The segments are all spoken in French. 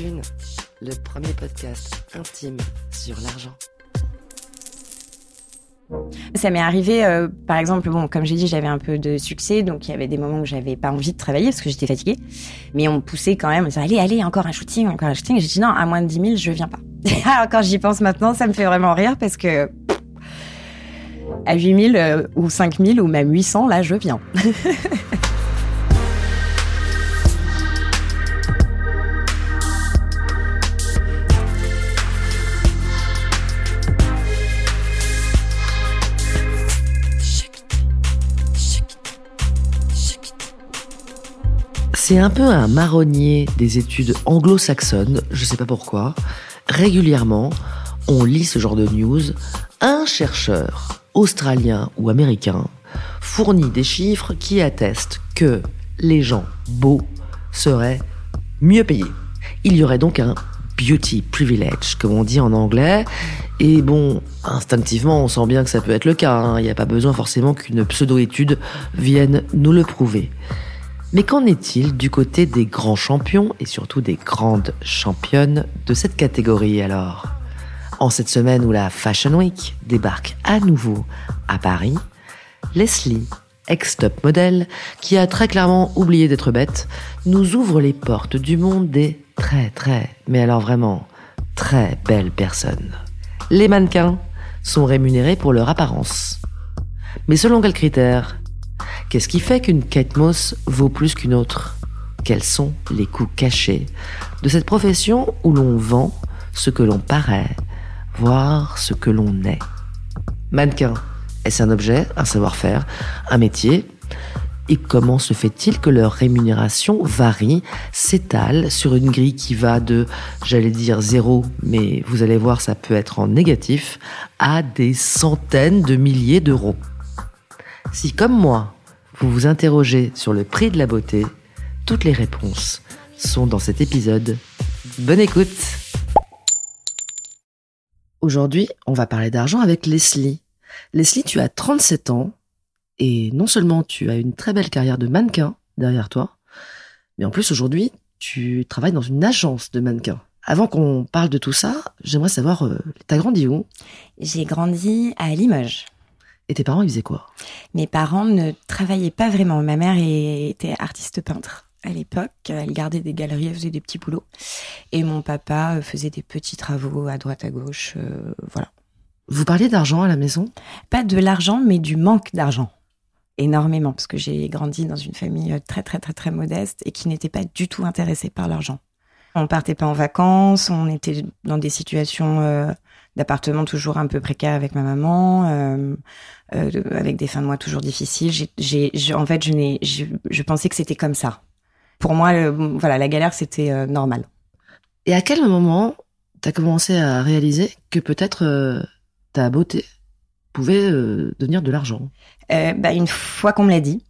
Le premier podcast intime sur l'argent. Ça m'est arrivé, euh, par exemple, bon, comme j'ai dit, j'avais un peu de succès, donc il y avait des moments où j'avais pas envie de travailler parce que j'étais fatiguée. Mais on me poussait quand même, on disait, allez, allez, encore un shooting, encore un shooting. J'ai dit, non, à moins de 10 000, je viens pas. Alors, quand j'y pense maintenant, ça me fait vraiment rire parce que à 8 000 euh, ou 5 000 ou même 800, là, je viens. C'est un peu un marronnier des études anglo-saxonnes, je sais pas pourquoi. Régulièrement, on lit ce genre de news. Un chercheur, australien ou américain, fournit des chiffres qui attestent que les gens beaux seraient mieux payés. Il y aurait donc un beauty privilege, comme on dit en anglais. Et bon, instinctivement, on sent bien que ça peut être le cas. hein. Il n'y a pas besoin forcément qu'une pseudo-étude vienne nous le prouver. Mais qu'en est-il du côté des grands champions et surtout des grandes championnes de cette catégorie alors? En cette semaine où la Fashion Week débarque à nouveau à Paris, Leslie, ex-top modèle, qui a très clairement oublié d'être bête, nous ouvre les portes du monde des très très, mais alors vraiment très belles personnes. Les mannequins sont rémunérés pour leur apparence. Mais selon quels critères? Qu'est-ce qui fait qu'une Kate Moss vaut plus qu'une autre? Quels sont les coûts cachés de cette profession où l'on vend ce que l'on paraît, voire ce que l'on est? Mannequin, est-ce un objet, un savoir-faire, un métier? Et comment se fait-il que leur rémunération varie, s'étale sur une grille qui va de, j'allais dire zéro, mais vous allez voir, ça peut être en négatif, à des centaines de milliers d'euros? Si, comme moi, vous vous interrogez sur le prix de la beauté, toutes les réponses sont dans cet épisode. Bonne écoute Aujourd'hui, on va parler d'argent avec Leslie. Leslie, tu as 37 ans et non seulement tu as une très belle carrière de mannequin derrière toi, mais en plus aujourd'hui, tu travailles dans une agence de mannequins. Avant qu'on parle de tout ça, j'aimerais savoir, euh, t'as grandi où? J'ai grandi à Limoges. Et tes parents, ils faisaient quoi? Mes parents ne travaillaient pas vraiment. Ma mère était artiste peintre à l'époque. Elle gardait des galeries, elle faisait des petits boulots. Et mon papa euh, faisait des petits travaux à droite, à gauche. euh, voilà. Vous parliez d'argent à la maison? Pas de l'argent, mais du manque d'argent. Énormément, parce que j'ai grandi dans une famille euh, très, très, très, très modeste et qui n'était pas du tout intéressée par l'argent. On partait pas en vacances, on était dans des situations euh, d'appartement toujours un peu précaires avec ma maman, euh, euh, avec des fins de mois toujours difficiles. J'ai, en fait, je, n'ai, je, je pensais que c'était comme ça. Pour moi, le- voilà, la galère, c'était euh, normal. Et à quel moment t'as commencé à réaliser que peut-être ta beauté pouvait devenir de l'argent? Bah, une fois qu'on me l'a dit,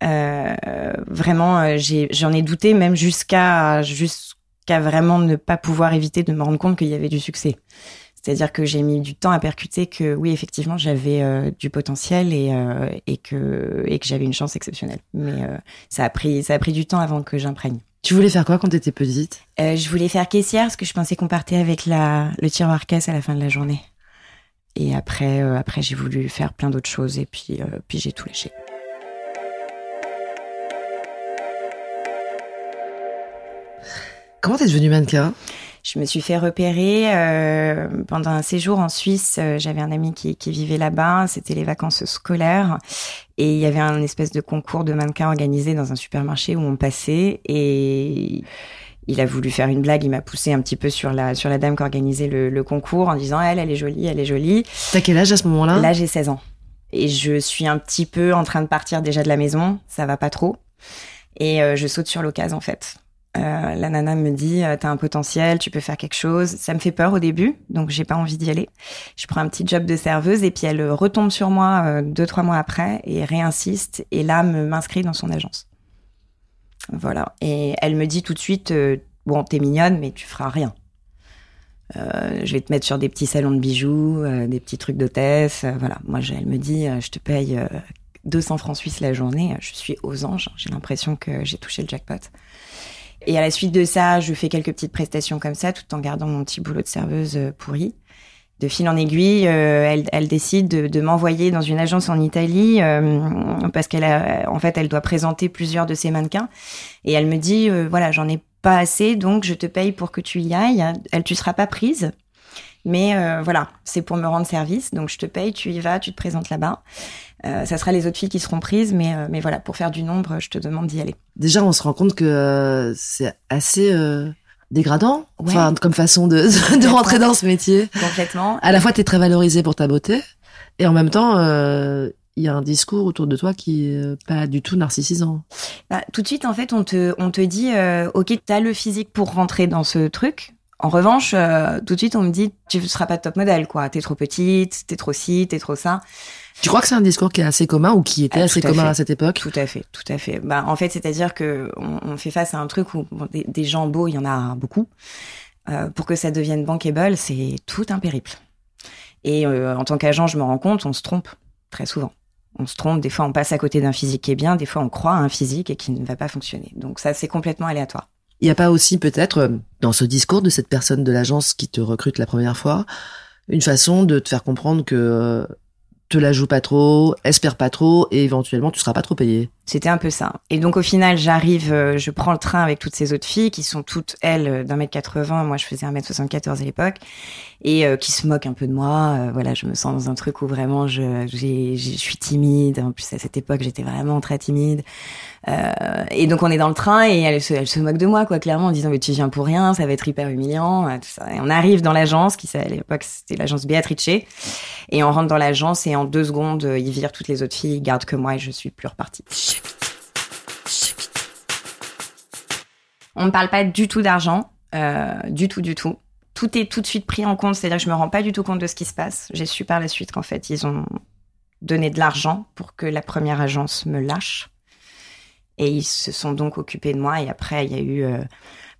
vraiment, j'ai, j'en ai douté, même jusqu'à jusqu'à vraiment ne pas pouvoir éviter de me rendre compte qu'il y avait du succès. C'est-à-dire que j'ai mis du temps à percuter que oui, effectivement, j'avais euh, du potentiel et, euh, et que et que j'avais une chance exceptionnelle. Mais euh, ça a pris ça a pris du temps avant que j'imprègne. Tu voulais faire quoi quand t'étais petite? Euh, je voulais faire caissière parce que je pensais qu'on partait avec la le tiroir caisse à la fin de la journée. Et après après j'ai voulu faire plein d'autres choses et puis puis j'ai tout lâché. Comment t'es devenue mannequin? Je me suis fait repérer euh, pendant un séjour en Suisse. euh, J'avais un ami qui, qui vivait là-bas. C'était les vacances scolaires. Et il y avait un espèce de concours de mannequins organisé dans un supermarché où on passait. Et il a voulu faire une blague. Il m'a poussé un petit peu sur la, sur la dame qui organisait le, le concours en disant Elle, elle est jolie, elle est jolie. T'as quel âge à ce moment-là? Là, j'ai 16 ans. Et je suis un petit peu en train de partir déjà de la maison, ça va pas trop. Et euh, je saute sur l'occasion en fait. Euh, la nana me dit euh, t'as un potentiel, tu peux faire quelque chose. Ça me fait peur au début, donc j'ai pas envie d'y aller. Je prends un petit job de serveuse et puis elle retombe sur moi euh, deux trois mois après et réinsiste et là m'inscrit dans son agence. Voilà et elle me dit tout de suite euh, bon t'es mignonne mais tu feras rien. Euh, je vais te mettre sur des petits salons de bijoux, euh, des petits trucs d'hôtesse. euh, voilà, moi elle me dit euh, je te paye euh, 200 francs suisses la journée. Je suis aux anges. J'ai l'impression que j'ai touché le jackpot. Et à la suite de ça, je fais quelques petites prestations comme ça, tout en gardant mon petit boulot de serveuse euh, pourri. De fil en aiguille, euh, elle, elle décide de, de m'envoyer dans une agence en Italie euh, parce qu'elle en fait, elle doit présenter plusieurs de ses mannequins. Et elle me dit, euh, voilà, j'en ai pas assez, donc je te paye pour que tu y ailles. Elle, tu seras pas prise, mais euh, voilà, c'est pour me rendre service, donc je te paye, tu y vas, tu te présentes là-bas. Euh, ça sera les autres filles qui seront prises, mais euh, mais voilà, pour faire du nombre, je te demande d'y aller. Déjà, on se rend compte que euh, c'est assez euh, dégradant, Ouais. enfin, comme façon de, de rentrer dans ce métier. Complètement. À la fois, t'es très valorisé pour ta beauté, et en même temps, il y a un discours autour de toi qui est pas du tout narcissisant. Bah, tout de suite, en fait, on te, on te dit, ok, t'as le physique pour rentrer dans ce truc. En revanche, euh, tout de suite, on me dit, tu seras pas top modèle, quoi. T'es trop petite, t'es trop ci, t'es trop ça. Tu crois que c'est un discours qui est assez commun ou qui était Ah, assez à commun fait. à cette époque? Tout à fait, tout à fait. Bah, en fait, c'est-à-dire que on, on fait face à un truc où bon, des, des gens beaux, il y en a beaucoup. Euh, pour que ça devienne bankable, c'est tout un périple. Et euh, en tant qu'agent, je me rends compte, on se trompe très souvent. On se trompe. Des fois, on passe à côté d'un physique qui est bien. Des fois, on croit à un physique et qui ne va pas fonctionner. Donc ça, c'est complètement aléatoire. Il n'y a pas aussi peut-être euh, dans ce discours de cette personne de l'agence qui te recrute la première fois une façon de te faire comprendre que te la joue pas trop, espère pas trop et éventuellement tu seras pas trop payé. C'était un peu ça. Et donc au final, j'arrive, euh, je prends le train avec toutes ces autres filles qui sont toutes elles euh, d'un mètre 80. Moi, je faisais un mètre 74 à l'époque et euh, qui se moquent un peu de moi. Euh, voilà, je me sens dans un truc où vraiment je, je suis timide. En plus à cette époque, j'étais vraiment très timide. Euh, et donc on est dans le train et elle se, elle se moque de moi, quoi, clairement, en disant mais tu viens pour rien, ça va être hyper humiliant, tout ça. Et on arrive dans l'agence qui à l'époque c'était l'agence Beatrice et on rentre dans l'agence et en deux secondes ils virent toutes les autres filles, ils gardent que moi et je suis plus repartie. On ne parle pas du tout d'argent, euh, du tout, du tout. Tout est tout de suite pris en compte, c'est-à-dire que je me rends pas du tout compte de ce qui se passe. J'ai su par la suite qu'en fait, ils ont donné de l'argent pour que la première agence me lâche. Et ils se sont donc occupés de moi. Et après, il y a eu euh,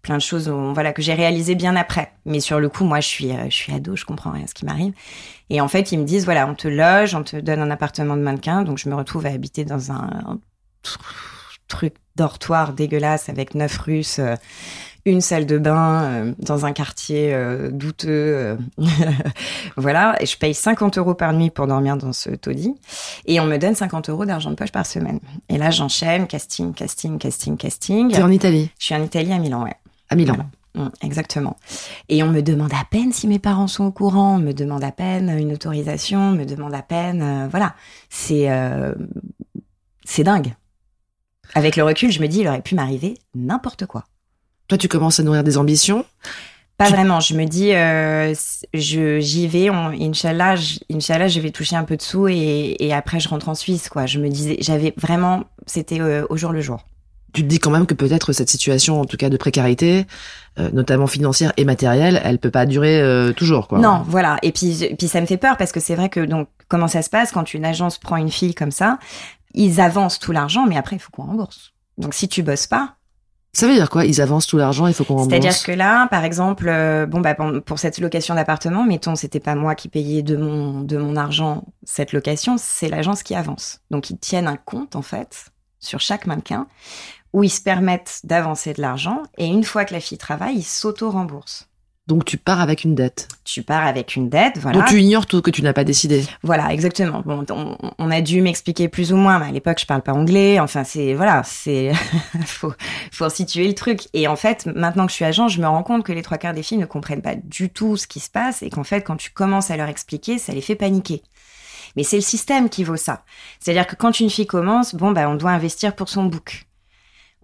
plein de choses où- voilà, que j'ai réalisées bien après. Mais sur le coup, moi, je suis, euh, je suis ado, je comprends rien à ce qui m'arrive. Et en fait, ils me disent, voilà, on te loge, on te donne un appartement de mannequin. Donc, je me retrouve à habiter dans un truc dortoir dégueulasse avec neuf Russes, euh, une salle de bain euh, dans un quartier euh, douteux. voilà, et je paye 50 euros par nuit pour dormir dans ce taudis. Et on me donne 50 euros d'argent de poche par semaine. Et là, j'enchaîne, casting, casting, casting, casting. T'es en Italie, Je suis en Italie, à Milan, ouais. à Milan. Voilà. Mm, Exactement. Et on me demande à peine si mes parents sont au courant, on me demande à peine une autorisation, on me demande à peine, euh, voilà. C'est euh, c'est dingue. Avec le recul, je me dis, il aurait pu m'arriver n'importe quoi. Toi, tu commences à nourrir des ambitions? Pas Tu- vraiment. Je me dis, euh, je j'y vais. On, Inch'Allah, j- Inch'Allah, je vais toucher un peu de sous et, et après je rentre en Suisse. Quoi. Je me disais, j'avais vraiment, c'était euh, au jour le jour. Tu te dis quand même que peut-être cette situation, en tout cas de précarité, euh, notamment financière et matérielle, elle peut pas durer toujours, quoi. Non, voilà. Et puis, puis ça me fait peur parce que c'est vrai que donc comment ça se passe quand une agence prend une fille comme ça? Ils avancent tout l'argent, mais après il faut qu'on rembourse. Donc si tu bosses pas, Ça veut dire quoi? Ils avancent tout l'argent, il faut qu'on rembourse? c'est-à-dire que là, par exemple, euh, bon bah pour cette location d'appartement, mettons, c'était pas moi qui payais de mon de mon argent cette location, c'est l'agence qui avance. Donc ils tiennent un compte en fait sur chaque mannequin où ils se permettent d'avancer de l'argent et une fois que la fille travaille, ils s'auto-remboursent. Donc tu pars avec une dette. Tu pars avec une dette, voilà. Donc tu ignores tout que tu n'as pas décidé. Voilà, exactement. Bon, on, on a dû m'expliquer plus ou moins, mais à l'époque, je parle pas anglais. Enfin, c'est voilà, c'est faut faut situer le truc. Et en fait, maintenant que je suis agent, je me rends compte que les trois quarts des filles ne comprennent pas du tout ce qui se passe et qu'en fait, quand tu commences à leur expliquer, ça les fait paniquer. Mais c'est le système qui vaut ça. C'est-à-dire que quand une fille commence, bon, bah, on doit investir pour son book.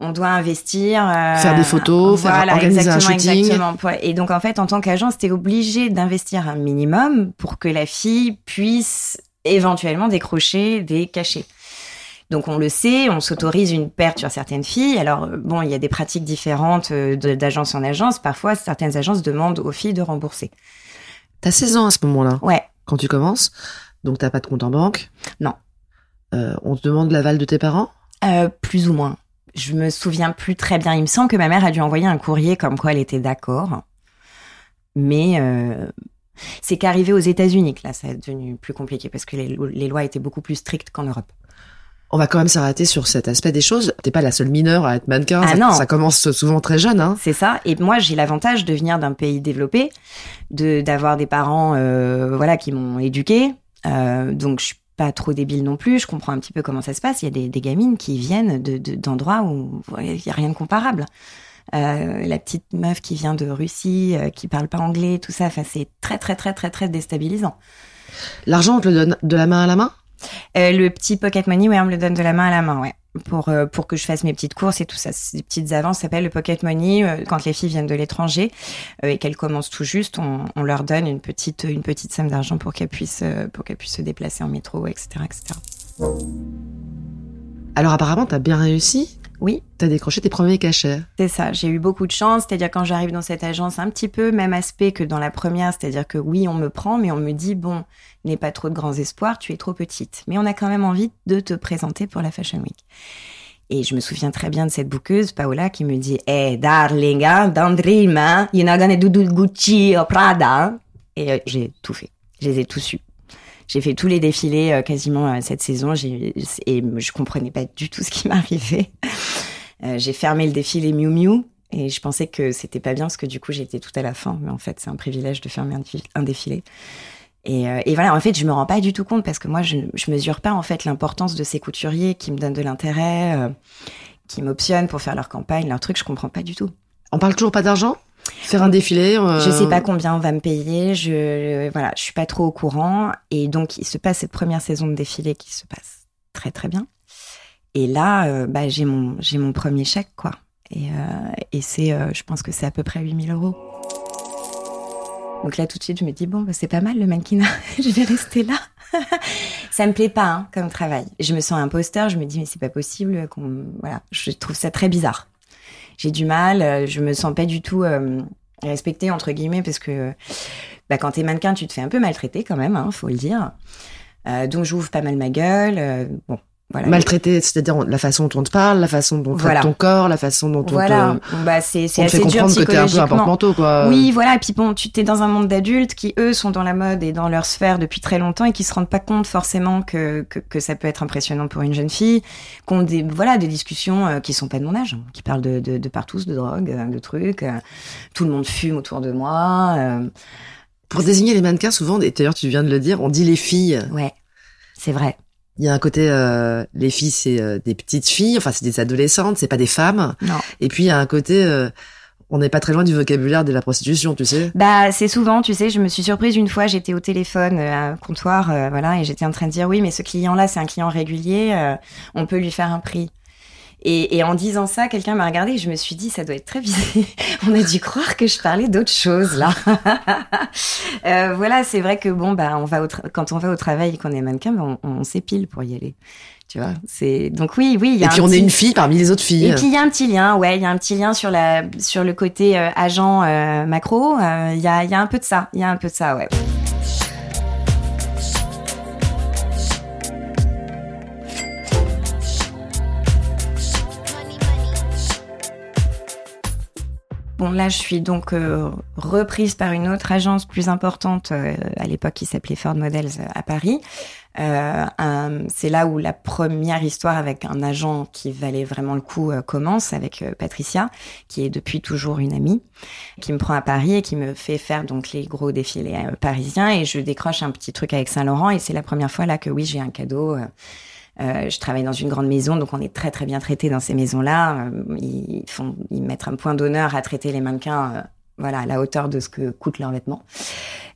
On doit investir. euh, Faire des photos, faire- organiser un exactement, shooting. exactement. Et donc, en fait, en tant qu'agence, t'es obligé d'investir un minimum pour que la fille puisse éventuellement décrocher des cachets. Donc on le sait, on s'autorise une perte sur certaines filles. Alors euh, bon, il y a des pratiques différentes euh, d'agence en agence. Parfois, certaines agences demandent aux filles de rembourser. T'as 16 ans à ce moment-là, Ouais, quand tu commences. Donc t'as pas de compte en banque. Non. Euh, on te demande l'aval de tes parents? Euh, plus ou moins. Je me souviens plus très bien. Il me semble que ma mère a dû envoyer un courrier comme quoi elle était d'accord. Mais euh, c'est qu'arrivé aux États-Unis que là, ça est devenu plus compliqué parce que les lois étaient beaucoup plus strictes qu'en Europe. On va quand même s'arrêter sur cet aspect des choses. T'es pas la seule mineure à être mannequin. Ah ça, non. ça commence souvent très jeune. Hein. C'est ça. Et moi, j'ai l'avantage de venir d'un pays développé, de d'avoir des parents, euh, voilà, qui m'ont éduquée. Euh, donc, je suis pas trop débile non plus. Je comprends un petit peu comment ça se passe. Il y a des, des gamines qui viennent de de- d'endroits où il y a rien de comparable. Euh, la petite meuf qui vient de Russie, euh, qui parle pas anglais, tout ça. Enfin, c'est très très très très très déstabilisant. L'argent, on te le donne de la main à la main? Euh, le petit pocket money, ouais, on me le donne de la main à la main, ouais. Pour, euh, pour que je fasse mes petites courses et tout ça. Ces petites avances ça s'appelle le pocket money. Euh, quand les filles viennent de l'étranger euh, et qu'elles commencent tout juste, on, on leur donne une petite, une petite somme d'argent pour qu'elles puissent, pour qu'elles puissent se déplacer en métro, etc., etc. Alors apparemment, t'as bien réussi. Oui, T'as décroché tes premiers cachets. c'est ça. J'ai eu beaucoup de chance. C'est-à-dire quand j'arrive dans cette agence, un petit peu même aspect que dans la première. C'est-à-dire que oui, on me prend, mais on me dit bon, n'aie pas trop de grands espoirs, tu es trop petite. Mais on a quand même envie de te présenter pour la Fashion Week. Et je me souviens très bien de cette bouqueuse, Paola, qui me dit Hey, darling, hein, don't dream, hein, you're not gonna do do Gucci or Prada. hein. Et euh, j'ai tout fait. Je les ai tous eus. J'ai fait tous les défilés euh, quasiment euh, cette saison. Et je comprenais pas du tout ce qui m'arrivait. Euh, j'ai fermé le défilé Miu Miu et je pensais que c'était pas bien parce que du coup j'étais tout à la fin. Mais en fait, c'est un privilège de fermer un, défi- un défilé. Et, voilà, en fait, je me rends pas du tout compte parce que moi, je, je mesure pas en fait l'importance de ces couturiers qui me donnent de l'intérêt, qui m'optionnent pour faire leur campagne, leur truc. Je comprends pas du tout. On parle toujours pas d'argent? Faire un défilé euh, Je sais pas combien on va me payer. Je voilà, je suis pas trop au courant. Et donc, il se passe cette première saison de défilé qui se passe très très bien. Et là, euh, bah, j'ai mon j'ai mon premier chèque quoi. Et, euh, et c'est, euh, je pense que c'est à peu près 8000 euros. Donc là, tout de suite, je me dis bon, bah, c'est pas mal le mannequinat. je vais rester là. ça me plaît pas hein, comme travail. Je me sens imposteur. Je me dis mais c'est pas possible voilà. Je trouve ça très bizarre. J'ai du mal. euh, Je me sens pas du tout euh, respectée entre guillemets parce que bah, quand t'es mannequin, tu te fais un peu maltraiter quand même, hein, faut le dire. Euh, donc j'ouvre pas mal ma gueule. euh, bon, voilà. Maltraité, c'est-à-dire la façon dont on te parle, la façon dont on traite Voilà. ton corps, la façon dont Voilà. on te, Bah c'est c'est on te fait assez dur comprendre que t'es un peu un porte-manteau, quoi. Oui, voilà. Et puis bon, tu t'es dans un monde d'adultes qui, eux, sont dans la mode et dans leur sphère depuis très longtemps et qui se rendent pas compte forcément que, que, que ça peut être impressionnant pour une jeune fille. Qu'on des, voilà, des discussions euh, qui sont pas de mon âge, hein, qui parlent de, de, de partout, de drogue, euh, de trucs. euh, tout le monde fume autour de moi. Pour désigner les mannequins, souvent, et d'ailleurs tu viens de le dire, on dit les filles. ouais, c'est vrai. Il y a un côté, euh, les filles, c'est euh, des petites filles, enfin c'est des adolescentes, c'est pas des femmes. Non. Et puis il y a un côté, euh, on n'est pas très loin du vocabulaire de la prostitution, tu sais. Bah, c'est souvent, tu sais, je me suis surprise une fois, j'étais au téléphone euh, à un comptoir, euh, voilà, et j'étais en train de dire oui, mais ce client-là, c'est un client régulier, euh, on peut lui faire un prix. Et, et en disant ça, quelqu'un m'a regardé et je me suis dit, ça doit être très bizarre. on a dû croire que je parlais d'autre chose, là. Euh, voilà, c'est vrai que bon, bah, on va au quand on va au travail et qu'on est mannequin, bah, on, on s'épile pour y aller. Tu vois, c'est donc oui, oui. Y a Et puis on est une fille parmi les autres filles. et puis il y a un petit lien, ouais, il y a un petit lien sur la sur le côté euh, agent euh, macro. euh, Il y a il y a un peu de ça, il y a un peu de ça, ouais. Bon, là, je suis donc euh, reprise par une autre agence plus importante euh, à l'époque qui s'appelait Ford Models euh, à Paris. Euh, c'est là où la première histoire avec un agent qui valait vraiment le coup euh, commence avec euh, Patricia, qui est depuis toujours une amie, qui me prend à Paris et qui me fait faire donc les gros défilés parisiens et je décroche un petit truc avec Saint Laurent et c'est la première fois là que oui j'ai un cadeau. Euh, je travaille dans une grande maison, donc on est très très bien traité dans ces maisons-là. Euh, ils font, ils mettent un point d'honneur à traiter les mannequins, euh, voilà, à la hauteur de ce que coûtent leurs vêtements.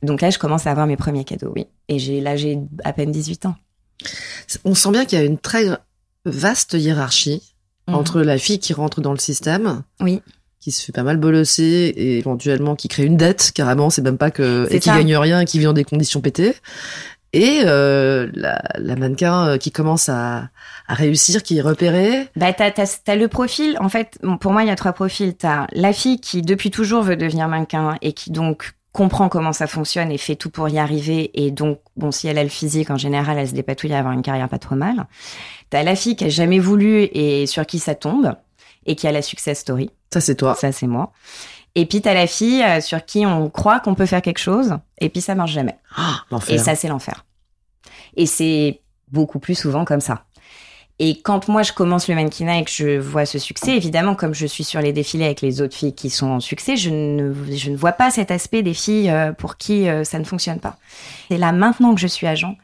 Donc là, je commence à avoir mes premiers cadeaux, oui. Et j'ai là, j'ai à peine 18 ans. On sent bien qu'il y a une très vaste hiérarchie Mhm. entre la fille qui rentre dans le système, Oui. qui se fait pas mal bolosser et éventuellement qui crée une dette carrément, c'est même pas que et qui ça. gagne rien et qui vit dans des conditions pétées. Et euh, la, la mannequin euh, qui commence à, à réussir, qui est repérée. Bah, t'as, le profil. En fait, bon, pour moi, il y a trois profils. T'as la fille qui, depuis toujours, veut devenir mannequin et qui donc comprend comment ça fonctionne et fait tout pour y arriver. Et donc, bon, si elle a le physique, en général, elle se dépatouille à avoir une carrière pas trop mal. T'as la fille qui a jamais voulu et sur qui ça tombe et qui a la success story. Ça, c'est toi. Ça, c'est moi. Et puis, t'as la fille euh, sur qui on croit qu'on peut faire quelque chose et puis ça marche jamais. Ah, l'enfer. Et ça, c'est l'enfer. Et c'est beaucoup plus souvent comme ça. Et quand moi je commence le mannequinat et que je vois ce succès, évidemment, comme je suis sur les défilés avec les autres filles qui sont en succès, je ne, je ne vois pas cet aspect des filles euh, pour qui euh, ça ne fonctionne pas. Et là, maintenant que je suis agent,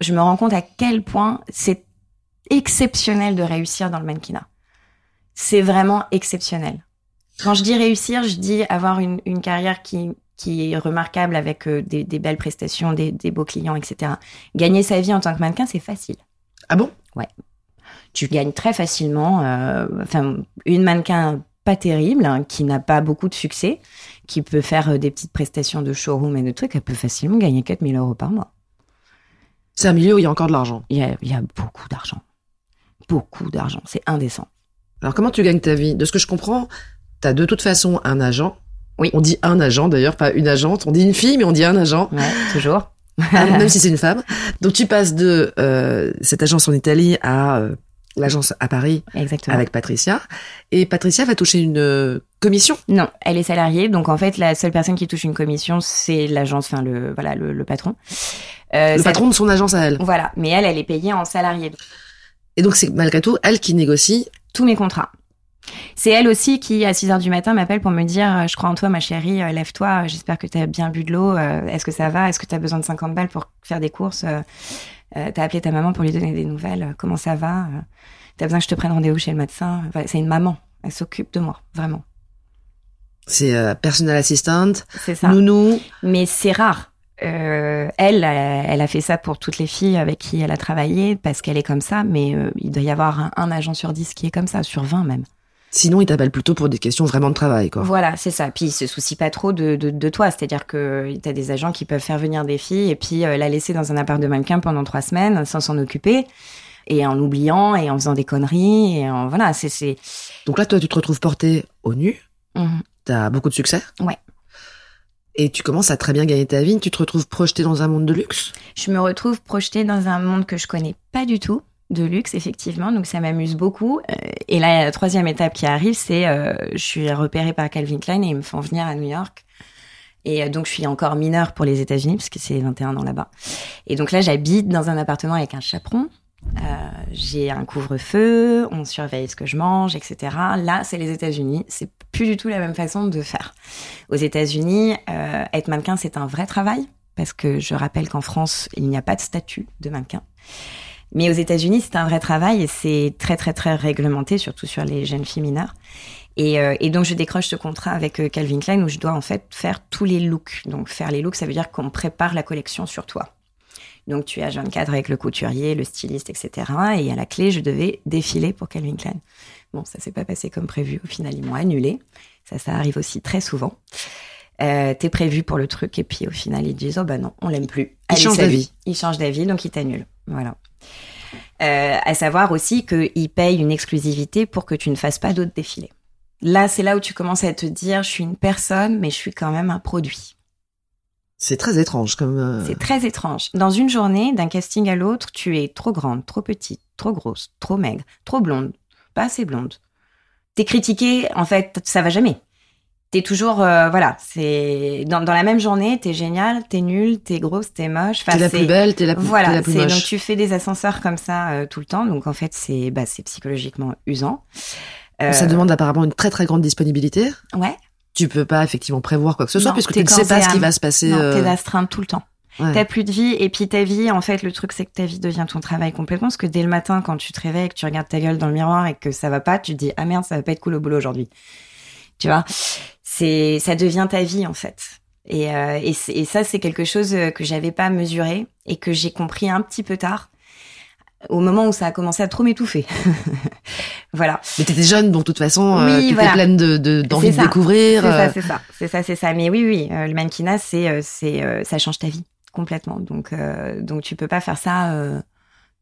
je me rends compte à quel point c'est exceptionnel de réussir dans le mannequinat. C'est vraiment exceptionnel. Quand je dis réussir, je dis avoir une, une carrière qui, qui est remarquable avec euh, des, des belles prestations, des, des beaux clients, etc. Gagner sa vie en tant que mannequin, c'est facile. Ah bon? Tu gagnes très facilement. euh, Enfin, une mannequin pas terrible, hein, qui n'a pas beaucoup de succès, qui peut faire euh, des petites prestations de showroom et de trucs, elle peut facilement gagner 4000 euros par mois. C'est un milieu où il y a encore de l'argent. Il y a, il y a beaucoup d'argent. Beaucoup d'argent. C'est indécent. Alors comment tu gagnes ta vie? De ce que je comprends, t'as de toute façon un agent. Oui. On dit un agent d'ailleurs, pas une agente. On dit une fille, mais on dit un agent. Ouais, toujours. Ah, même si c'est une femme. Donc tu passes de euh, cette agence en Italie à euh, l'agence à Paris Exactement. avec Patricia. Et Patricia va toucher une euh, commission? Non, elle est salariée, donc en fait la seule personne qui touche une commission, c'est l'agence, enfin le voilà le, le patron. Euh, le patron de son agence à elle. Voilà, mais elle, elle est payée en salarié. Et donc c'est malgré tout elle qui négocie. tous mes contrats. C'est elle aussi qui, à 6 heures du matin, m'appelle pour me dire euh, Je crois en toi, ma chérie, euh, lève-toi, euh, j'espère que tu as bien bu de l'eau, est-ce que ça va Est-ce que tu as besoin de 50 balles pour faire des courses Euh, T'as appelé ta maman pour lui donner des nouvelles Comment ça va T'as besoin que je te prenne rendez-vous chez le médecin Voilà, C'est une maman, elle s'occupe de moi, vraiment. C'est euh, personal assistant, C'est ça. nounou. Mais c'est rare. Euh, elle, elle a fait ça pour toutes les filles avec qui elle a travaillé parce qu'elle est comme ça, mais euh, il doit y avoir un, un agent sur 10 qui est comme ça, sur 20 même. Sinon, il t'appelle plutôt pour des questions vraiment de travail, quoi. Voilà, c'est ça. Puis ils se soucient pas trop de, de, de toi. C'est-à-dire que t'as des agents qui peuvent faire venir des filles et puis euh, la laisser dans un appart de mannequin pendant trois semaines sans s'en occuper. Et en oubliant et en faisant des conneries. Et en, voilà, c'est, c'est, Donc là, toi, tu te retrouves porté au nu. Mhm. T'as beaucoup de succès. Ouais. Et tu commences à très bien gagner ta vie. Tu te retrouves projeté dans un monde de luxe. je me retrouve projetée dans un monde que je connais pas du tout. De luxe, effectivement. Donc, ça m'amuse beaucoup. Euh, Et là, la troisième étape qui arrive, c'est, euh, je suis repérée par Calvin Klein et ils me font venir à New York. Et euh, donc, je suis encore mineure pour les États-Unis, parce que c'est 21 ans là-bas. Et donc là, j'habite dans un appartement avec un chaperon. Euh, j'ai un couvre-feu, on surveille ce que je mange, etc. Là, c'est les États-Unis. C'est plus du tout la même façon de faire. Aux États-Unis, euh, être mannequin, c'est un vrai travail, parce que je rappelle qu'en France, il n'y a pas de statut de mannequin. Mais aux États-Unis, c'est un vrai travail et c'est très très très réglementé, surtout sur les jeunes filles mineures. Et, euh, et donc je décroche ce contrat avec euh, Calvin Klein où je dois en fait faire tous les looks. Donc faire les looks, ça veut dire qu'on prépare la collection sur toi. Donc tu es à 24 avec le couturier, le styliste, etc. Et à la clé, je devais défiler pour Calvin Klein. Bon, ça s'est pas passé comme prévu. Au final, ils m'ont annulé. Ça, ça arrive aussi très souvent. Euh, T'es prévu pour le truc et puis au final, ils disent oh bah non, on l'aime plus. Changent salut. d'avis. Ils changent d'avis, donc ils t'annulent. Voilà. Euh, à savoir aussi qu'ils payent une exclusivité pour que tu ne fasses pas d'autres défilés. Là, c'est là où tu commences à te dire, je suis une personne, mais je suis quand même un produit. C'est très étrange comme. euh, C'est très étrange. Dans une journée, d'un casting à l'autre, tu es trop grande, trop petite, trop grosse, trop maigre, trop blonde, pas assez blonde. T'es critiqué, en fait, ça va jamais. T'es toujours, euh, voilà, c'est dans, dans la même journée, t'es génial, t'es nul, t'es grosse, t'es moche. Enfin, T'es la plus belle, t'es la, Voilà, la plus moche. donc tu fais des ascenseurs comme ça euh, tout le temps, donc en fait c'est bah, c'est psychologiquement usant. Euh, Ça demande apparemment une très très grande disponibilité. ouais. Tu peux pas effectivement prévoir quoi que ce soit Non, puisque t'es tu ne sais pas et ce qui va se passer. Non, t'es d'astreinte tout le temps. ouais. T'as plus de vie et puis ta vie, en fait, le truc c'est que ta vie devient ton travail complètement parce que dès le matin quand tu te réveilles, que tu regardes ta gueule dans le miroir et que ça va pas, tu te dis ah merde ça va pas être cool au boulot aujourd'hui. Tu vois, c'est ça devient ta vie en fait. Et, euh, et, ça c'est quelque chose euh, que j'avais pas mesuré et que j'ai compris un petit peu tard, au moment où ça a commencé à trop m'étouffer. voilà. Mais t'étais jeune, donc de toute façon, euh, Oui, t'étais voilà. pleine de de- d'envie de découvrir. C'est euh, ça, c'est ça, c'est ça, c'est ça. Mais oui, oui, euh, le mannequinat, c'est, euh, c'est, euh, ça change ta vie. complètement. Donc, euh, donc tu peux pas faire ça euh,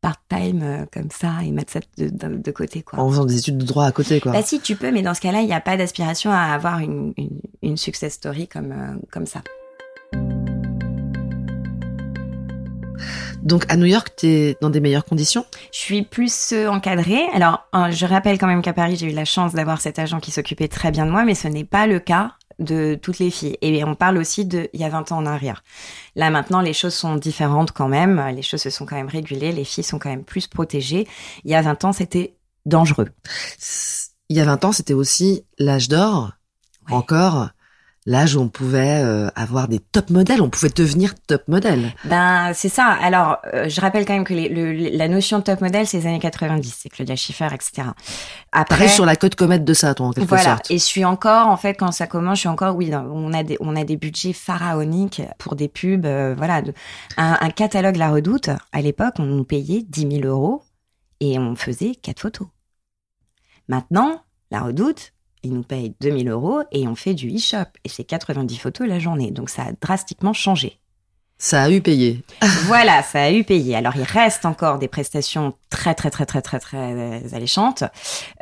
part-time euh, comme ça et mettre ça de, de- de côté, quoi. En faisant des études de droit à côté, quoi. Bah si, tu peux, mais dans ce cas-là, il n'y a pas d'aspiration à avoir une, une, une success story comme, euh, comme ça. Donc à New York, t'es dans des meilleures conditions? Je suis plus euh, encadrée. Alors, je rappelle quand même qu'à Paris, j'ai eu la chance d'avoir cet agent qui s'occupait très bien de moi, mais ce n'est pas le cas de toutes les filles. Et on parle aussi de il y a 20 ans en arrière. Là, maintenant, les choses sont différentes quand même. Les choses se sont quand même régulées. Les filles sont quand même plus protégées. Il y a 20 ans, c'était dangereux. Il y a 20 ans, c'était aussi l'âge d'or, Ouais. encore l'âge où on pouvait euh, avoir des top modèles, on pouvait devenir top modèle. Ben, c'est ça. Alors, euh, je rappelle quand même que les- le- la notion de top modèle, c'est les années 90. C'est Claudia Schiffer, etc. Après, Pareil sur la côte comète de ça, toi, en quelque Voilà. sorte. Et je suis encore, en fait, quand ça commence, je suis encore, oui, on a des, on a des budgets pharaoniques pour des pubs, euh, voilà. de- un, un catalogue La Redoute, à l'époque, on nous payait 10 000 euros et on faisait quatre photos. Maintenant, La Redoute, ils nous payent 2 000 euros et on fait du e-shop. Et c'est 90 photos la journée. Donc ça a drastiquement changé. Ça a eu payé. Voilà, ça a eu payé. Alors il reste encore des prestations très très très très très très alléchantes,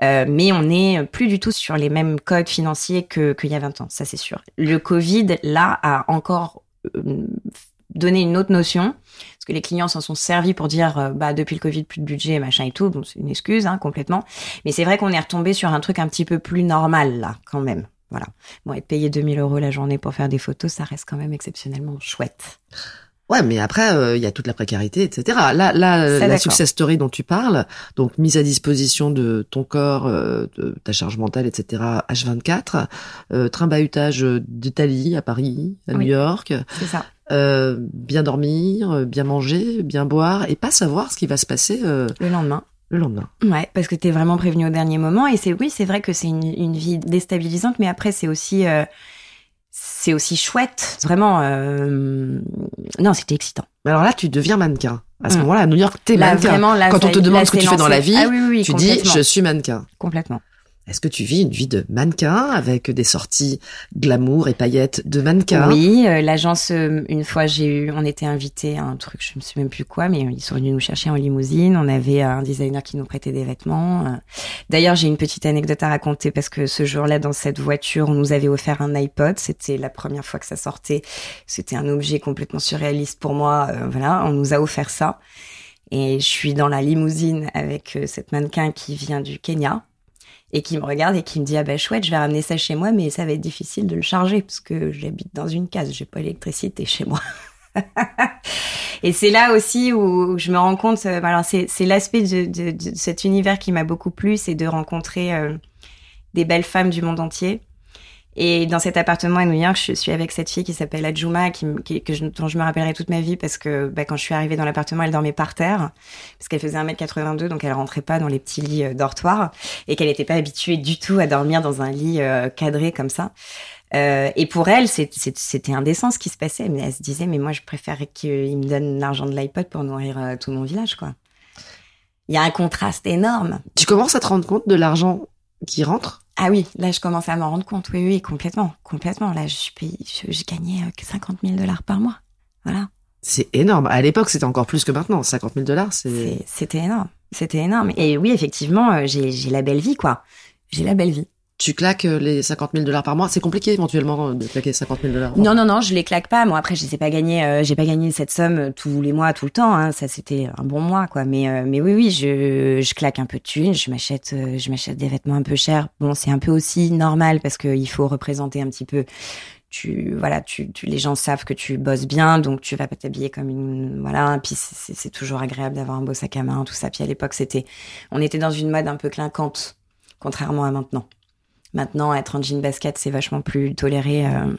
euh, mais on n'est plus du tout sur les mêmes codes financiers que qu'il y a 20 ans, ça c'est sûr. Le Covid là a encore euh, donné une autre notion, que les clients s'en sont servis pour dire euh, bah depuis le Covid plus de budget machin et tout, bon c'est une excuse hein, complètement, mais c'est vrai qu'on est retombé sur un truc un petit peu plus normal là quand même. Voilà. Bon, être payé 2000 euros la journée pour faire des photos, ça reste quand même exceptionnellement chouette. Ouais, mais après, euh, il y a toute la précarité, etc. Là, là, euh, la success story dont tu parles, donc mise à disposition de ton corps, euh, de ta charge mentale, etc. H24, euh, train bahutage d'Italie à Paris, à Oui. New York, C'est ça. Euh, bien dormir, euh, bien manger, bien boire, et pas savoir ce qui va se passer euh, Le lendemain. le lendemain. Ouais, parce que t'es vraiment prévenu au dernier moment. Et c'est oui, c'est vrai que c'est une, une vie déstabilisante, mais après c'est aussi euh, c'est aussi chouette. Vraiment, euh, non, c'était excitant. Mais alors là, tu deviens mannequin. À ce Mm. moment-là, à New York, t'es mannequin. vraiment, là, Quand on te demande ce que tu fais dans la vie, ah, oui, oui, tu dis je suis mannequin. complètement. Est-ce que tu vis une vie de mannequin avec des sorties glamour et paillettes de mannequin? Oui, euh, l'agence, euh, une fois, j'ai eu, on était invité à un truc, je me souviens même plus quoi, mais ils sont venus nous chercher en limousine. On avait euh, un designer qui nous prêtait des vêtements. D'ailleurs, j'ai une petite anecdote à raconter parce que ce jour-là, dans cette voiture, on nous avait offert un iPod. C'était la première fois que ça sortait. C'était un objet complètement surréaliste pour moi. Voilà, on nous a offert ça. Et je suis dans la limousine avec cette mannequin qui vient du Kenya et qui me regarde et qui me dit ah ben chouette je vais ramener ça chez moi mais ça va être difficile de le charger parce que j'habite dans une case j'ai pas l'électricité chez moi. Et c'est là aussi où je me rends compte euh, alors c'est l'aspect de, de, de cet univers qui m'a beaucoup plu c'est de rencontrer euh, des belles femmes du monde entier et dans cet appartement à New York, je suis avec cette fille qui s'appelle Adjuma, qui, que je, dont je me rappellerai toute ma vie parce que bah, quand je suis arrivée dans l'appartement, elle dormait par terre parce qu'elle faisait 1m82, donc elle rentrait pas dans les petits lits euh, dortoirs et qu'elle n'était pas habituée du tout à dormir dans un lit euh, cadré comme ça. Euh, et pour elle, c'était indécent ce qui se passait. Mais elle se disait, mais moi, je préférais qu'il me donne l'argent de l'iPod pour nourrir euh, tout mon village, quoi. Il y a un contraste énorme. Tu commences à te rendre compte de l'argent qui rentre Ah oui, là, je commence à m'en rendre compte. Oui, oui, complètement, complètement. Là, je suis payée, je, je gagnais euh, que 50 000 dollars par mois. Voilà. C'est énorme. À l'époque, c'était encore plus que maintenant. 50 000 dollars, c'est... C'était énorme. C'était énorme. Et oui, effectivement, euh, j'ai j'ai la belle vie, quoi. J'ai la belle vie. Tu claques euh, les 50 000 dollars par mois. C'est compliqué éventuellement euh, de claquer 50 000 dollars. Non, non, non, je les claque pas. Moi, après, je les ai pas gagné. euh, j'ai pas gagné cette somme euh, tous les mois, tout le temps. Hein. Ça, c'était un bon mois, quoi. Mais, euh, mais oui, oui, je, je claque un peu de thunes. Je m'achète, euh, je m'achète des vêtements un peu chers. Bon, c'est un peu aussi normal parce que il faut représenter un petit peu. Tu, voilà, tu, tu, les gens savent que tu bosses bien, donc tu vas pas t'habiller comme une, voilà. Puis c'est toujours agréable d'avoir un beau sac à main, tout ça. Puis à l'époque, c'était, on était dans une mode un peu clinquante, contrairement à maintenant. Maintenant, être en jean basket, c'est vachement plus toléré. euh,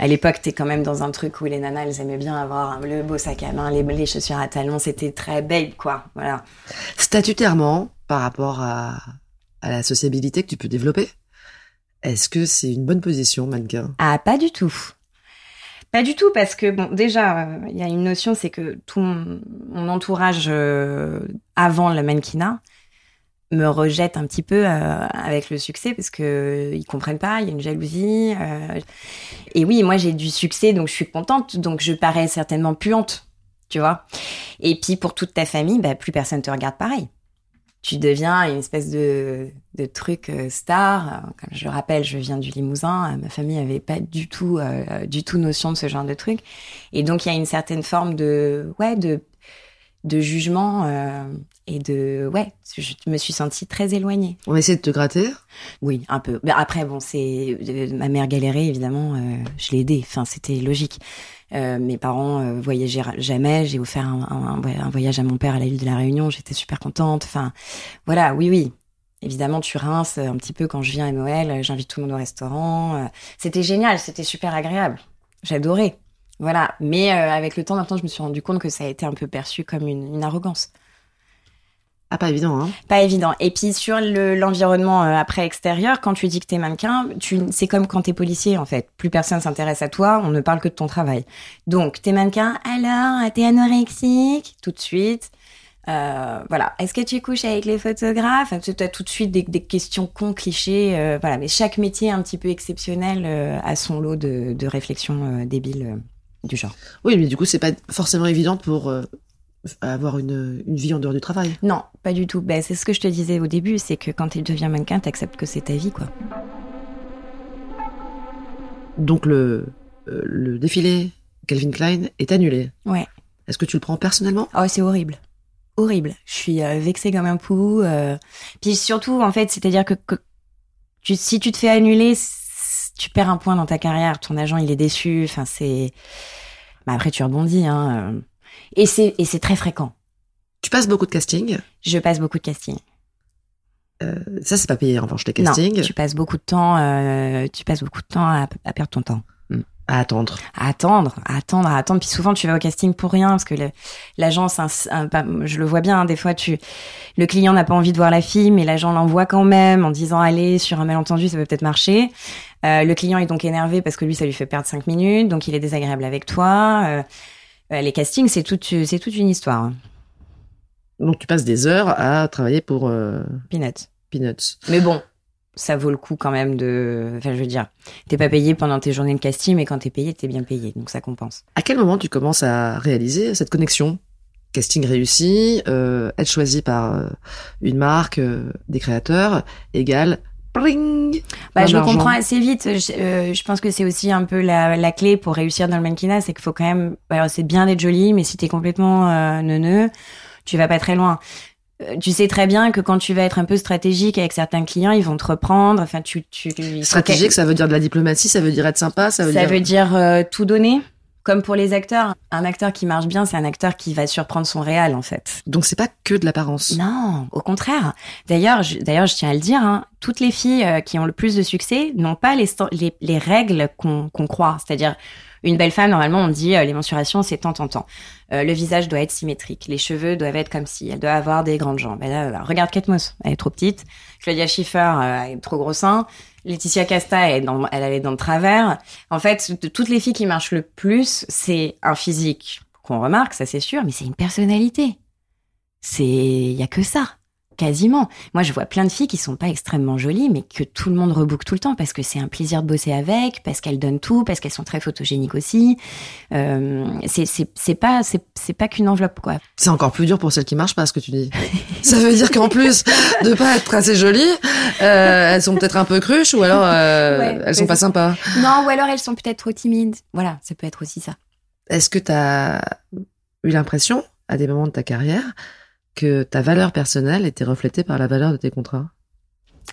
à l'époque, t'es quand même dans un truc où les nanas, elles aimaient bien avoir le beau sac à main, les, les chaussures à talons, c'était très babe, quoi. Voilà. Statutairement, par rapport à, à la sociabilité que tu peux développer, est-ce que c'est une bonne position, mannequin? Ah, pas du tout. Pas du tout, parce que, bon, déjà, euh, il y a une notion, c'est que tout mon, mon entourage euh, avant le mannequinat me rejettent un petit peu euh, avec le succès parce que ils comprennent pas, il y a une jalousie. euh. et oui, moi j'ai du succès, donc je suis contente, donc je parais certainement puante, tu vois. Et puis pour toute ta famille, bah, plus personne te regarde pareil. Tu deviens une espèce de, de truc euh, star. Comme je le rappelle, je viens du Limousin. euh, Ma famille avait pas du tout, euh, du tout notion de ce genre de truc. Et donc il y a une certaine forme de, ouais, de, de jugement euh, et de, ouais, je me suis sentie très éloignée. On essaie de te gratter? Oui, un peu. Mais après, bon, c'est euh, ma mère galérait évidemment. euh, je l'ai aidée. Enfin, c'était logique. Euh, mes parents euh, voyageaient jamais. J'ai offert un, un- un voyage à mon père à la l'île de la Réunion. J'étais super contente. Enfin, voilà. Oui, oui. Évidemment, tu rinces un petit peu quand je viens à Noël. J'invite tout le monde au restaurant. C'était génial. C'était super agréable. J'adorais. Voilà. Mais euh, avec le temps, maintenant, je me suis rendu compte que ça a été un peu perçu comme une, une arrogance. Ah, pas évident, hein. Pas évident. Et puis sur le- l'environnement euh, après extérieur, quand tu dis que t'es mannequin, tu, c'est comme quand t'es policier en fait. Plus personne s'intéresse à toi, on ne parle que de ton travail. Donc t'es mannequin, alors t'es anorexique, tout de suite. Euh, voilà. Est-ce que tu couches avec les photographes? Enfin, Tu as tout de suite des, des questions cons, clichés. euh, voilà. Mais chaque métier un petit peu exceptionnel euh, a son lot de, de réflexions euh, débiles euh, du genre. Oui, mais du coup, c'est pas forcément évident pour euh, avoir une, une vie en dehors du travail. Non, pas du tout. Ben, c'est ce que je te disais au début, c'est que quand tu deviens mannequin, t'acceptes que c'est ta vie, quoi. Donc, le, euh, le défilé Calvin Klein est annulé. Ouais. Est-ce que tu le prends personnellement? Oh, c'est horrible. Horrible. Je suis euh, vexée comme un pou. euh. Puis surtout, en fait, c'est-à-dire que, que tu, si tu te fais annuler, tu perds un point dans ta carrière. Ton agent, il est déçu. Enfin, c'est. Bah, après, tu rebondis. Hein. euh. Et c'est et c'est très fréquent. Tu passes beaucoup de castings. Je passe beaucoup de castings. Euh, ça, c'est pas payé, en revanche, les castings. Non, tu passes beaucoup de temps. euh, tu passes beaucoup de temps à, à perdre ton temps. À attendre. à attendre, à attendre, à attendre. Puis souvent, tu vas au casting pour rien parce que l'agence, je le vois bien, hein, des fois, tu, le client n'a pas envie de voir la fille, mais l'agent l'envoie quand même en disant allez sur un malentendu, ça peut peut-être marcher. Euh, le client est donc énervé parce que lui, ça lui fait perdre cinq minutes, donc il est désagréable avec toi. Euh, euh, les castings, c'est toute, c'est toute une histoire. Donc, tu passes des heures à travailler pour euh, Peanuts. Peanuts. Mais bon, ça vaut le coup quand même de. Enfin, je veux dire, t'es pas payé pendant tes journées de casting, mais quand t'es payé, t'es bien payé, donc ça compense. À quel moment tu commences à réaliser cette connexion? Casting réussi, euh, être choisi par euh, une marque, euh, des créateurs, égale bring Bah, je le comprends assez vite. Je, euh, je pense que c'est aussi un peu la, la clé pour réussir dans le mannequinat, c'est qu'il faut quand même. Alors, c'est bien d'être jolie, mais si t'es complètement neuneux, tu vas pas très loin. Euh, Tu sais très bien que quand tu vas être un peu stratégique avec certains clients, ils vont te reprendre. Enfin, tu, Stratégique, que- ça veut dire de la diplomatie, ça veut dire être sympa, ça veut ça dire. veut dire euh, tout donner. Comme pour les acteurs, un acteur qui marche bien, c'est un acteur qui va surprendre son réal en fait. Donc c'est pas que de l'apparence. Non, au contraire. D'ailleurs, je, d'ailleurs, je tiens à le dire, hein, toutes les filles euh, qui ont le plus de succès n'ont pas les, les, les règles qu'on qu'on croit. C'est-à-dire, une belle femme, normalement, on dit euh, les mensurations, c'est tant, tant, tant. Euh, le visage doit être symétrique. Les cheveux doivent être comme si. Elle doit avoir des grandes jambes. Elle a- regarde Kate Moss, elle est trop petite. Claudia Schiffer, euh, elle est trop gros sein. Laetitia Casta, elle, est dans, elle a les dents de travers. En fait, de toutes les filles qui marchent le plus, c'est un physique qu'on remarque, ça c'est sûr, mais c'est une personnalité. C'est, il y a que ça, quasiment. Moi, je vois plein de filles qui sont pas extrêmement jolies, mais que tout le monde reboucle tout le temps parce que c'est un plaisir de bosser avec, parce qu'elles donnent tout, parce qu'elles sont très photogéniques aussi. Euh, c'est, pas, c'est, pas qu'une enveloppe, quoi. C'est encore plus dur pour celles qui marchent pas, ce que tu dis. ça veut dire qu'en plus de pas être assez jolies, euh, elles sont peut-être un peu cruches ou alors euh, Ouais, elles sont pas sympas. Non, ou alors elles sont peut-être trop timides. Voilà, ça peut être aussi ça. Est-ce que tu as eu l'impression, à des moments de ta carrière, que ta valeur personnelle était reflétée par la valeur de tes contrats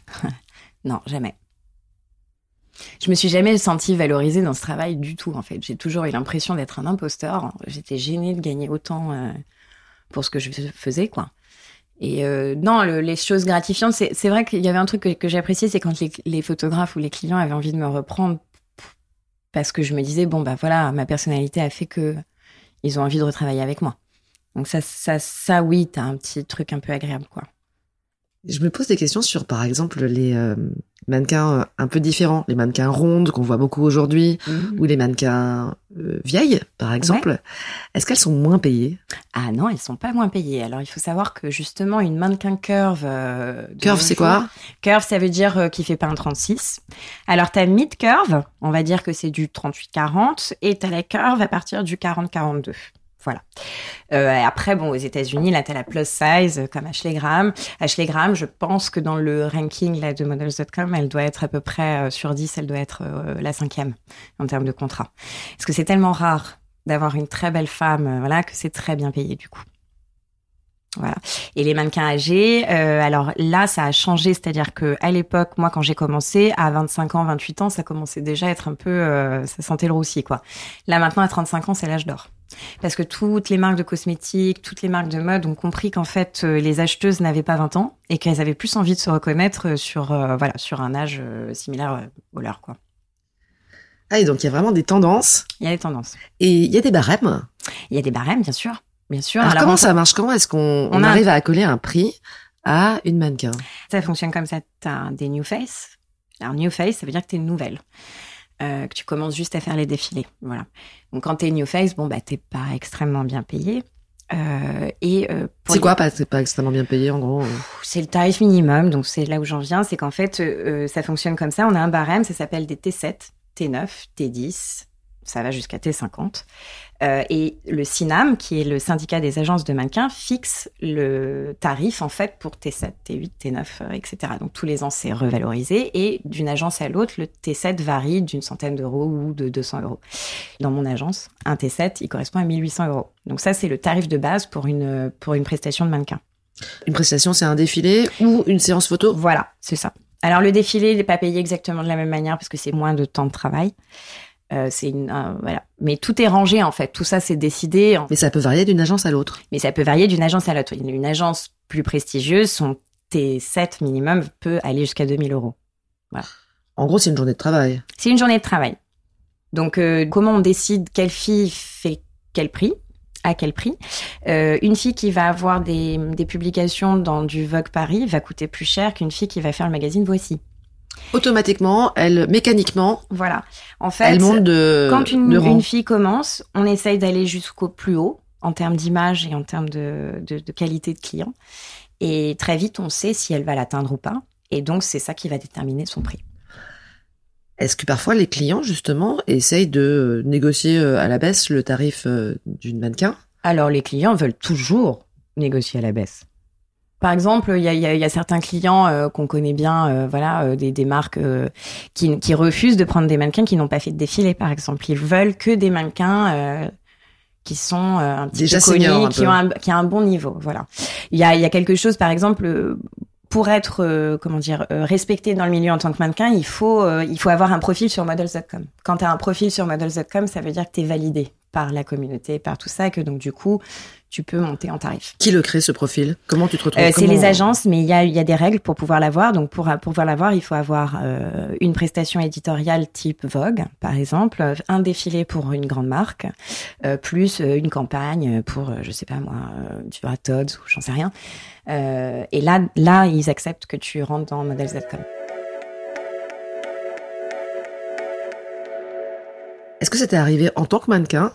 Non, jamais. Je me suis jamais sentie valorisée dans ce travail du tout, en fait. J'ai toujours eu l'impression d'être un imposteur. J'étais gênée de gagner autant euh, pour ce que je faisais, quoi. Et euh, non, le- les choses gratifiantes, c'est vrai qu'il y avait un truc que, que j'appréciais, c'est quand les, les photographes ou les clients avaient envie de me reprendre parce que je me disais, bon, bah voilà, ma personnalité a fait que ils ont envie de retravailler avec moi. Donc ça, ça, ça oui, t'as un petit truc un peu agréable, quoi. Je me pose des questions sur, par exemple, les euh, mannequins euh, un peu différents, les mannequins rondes qu'on voit beaucoup aujourd'hui, Mhm. ou les mannequins euh, vieilles, par exemple. Est-ce qu'elles sont moins payées? Ah non, elles sont pas moins payées. Alors il faut savoir que justement une mannequin curve. euh, Curve, c'est quoi? Curve, ça veut dire qu'il fait pas un 36. Alors t'as mid curve, on va dire que c'est du 38-40, et t'as la curve à partir du 40-42. Voilà. Euh, après, bon, aux États-Unis, là, t'as la plus size euh, comme Ashley Graham. Ashley Graham, je pense que dans le ranking de Models.com, elle doit être à peu près euh, sur 10, elle doit être la cinquième en termes de contrat. Parce que c'est tellement rare d'avoir une très belle femme, voilà, que c'est très bien payé du coup. Voilà. Et les mannequins âgés, alors là, ça a changé, c'est-à-dire que à l'époque, moi, quand j'ai commencé, à 25 ans, 28 ans, ça commençait déjà à être un peu, ça sentait le roussi, quoi. Là, maintenant, à 35 ans, c'est l'âge d'or. Parce que toutes les marques de cosmétiques, toutes les marques de mode ont compris qu'en fait, euh, les acheteuses n'avaient pas 20 ans et qu'elles avaient plus envie de se reconnaître euh, sur, euh, voilà, sur un âge euh, similaire au leur, quoi. Ah, et donc il y a vraiment des tendances. Il y a des tendances. Et il y a des barèmes. Il y a des barèmes, bien sûr. Bien sûr. Alors, Alors, comment on- ça marche? Comment est-ce qu'on on on a- arrive à accoler un prix à une mannequin? Ça fonctionne comme ça. Tu as des new face. Alors, new face, ça veut dire que tu es nouvelle. Euh, que tu commences juste à faire les défilés. Voilà. Donc, quand tu es new face, bon, bah, t'es pas extrêmement bien payé. Euh, et euh, C'est quoi pas, C'est pas extrêmement bien payé en gros. euh. C'est le tarif minimum. Donc, c'est là où j'en viens. C'est qu'en fait, ça fonctionne comme ça. On a un barème, ça s'appelle des T7, T9, T10. Ça va jusqu'à T50. Euh, et le SINAM, qui est le syndicat des agences de mannequins, fixe le tarif en fait pour T7, T8, T9, euh, etc. Donc tous les ans, c'est revalorisé. Et d'une agence à l'autre, le T7 varie d'une centaine d'euros ou de 200 euros. Dans mon agence, un T7, il correspond à 1800 euros. Donc ça, c'est le tarif de base pour une, pour une prestation de mannequin. Une prestation, c'est un défilé ou une séance photo? Voilà, c'est ça. Alors le défilé, il n'est pas payé exactement de la même manière parce que c'est moins de temps de travail. Euh, c'est une, euh, voilà. Mais tout est rangé en fait. Tout ça, c'est décidé. en- Mais ça peut varier d'une agence à l'autre. Mais ça peut varier d'une agence à l'autre. Une agence plus prestigieuse, son T7 minimum peut aller jusqu'à 2000 euros. En gros, c'est une journée de travail. C'est une journée de travail. Donc, euh, comment on décide quelle fille fait quel prix à quel prix? Euh, Une fille qui va avoir des, des publications dans du Vogue Paris va coûter plus cher qu'une fille qui va faire le magazine Voici. Automatiquement, elle, mécaniquement, Voilà. En fait, elle monte de, quand une, de rang. une fille commence, on essaye d'aller jusqu'au plus haut en termes d'image et en termes de, de, de qualité de client. Et très vite, on sait si elle va l'atteindre ou pas. Et donc, c'est ça qui va déterminer son prix. Est-ce que parfois les clients, justement, essayent de négocier euh, à la baisse le tarif euh, d'une mannequin? Alors, les clients veulent toujours négocier à la baisse. Par exemple, il y a, y a- y a certains clients euh, qu'on connaît bien, euh, voilà, euh, des, des marques euh, qui, qui refusent de prendre des mannequins qui n'ont pas fait de défilé, par exemple. Ils veulent que des mannequins euh, qui sont euh, un petit Déjà peu connus, seniors, un qui peu. ont un, qui a un bon niveau. Voilà. Il y a, y a quelque chose, par exemple, euh, pour être, euh, comment dire, euh, respecté dans le milieu en tant que mannequin, il faut, euh, il faut avoir un profil sur models.com. Quand tu as un profil sur models.com, ça veut dire que tu es validé par la communauté, par tout ça, et que donc du coup, tu peux monter en tarif. Qui le crée ce profil? Comment tu te retrouves? Euh, c'est les agences, mais il y a, y a des règles pour pouvoir l'avoir. Donc pour, pour pouvoir l'avoir, il faut avoir euh, une prestation éditoriale type Vogue, par exemple, un défilé pour une grande marque, euh, plus une campagne pour, je sais pas moi, tu vois, Tod's ou j'en sais rien. Et là, là, ils acceptent que tu rentres dans Models.com. Est-ce que t'est arrivé en tant que mannequin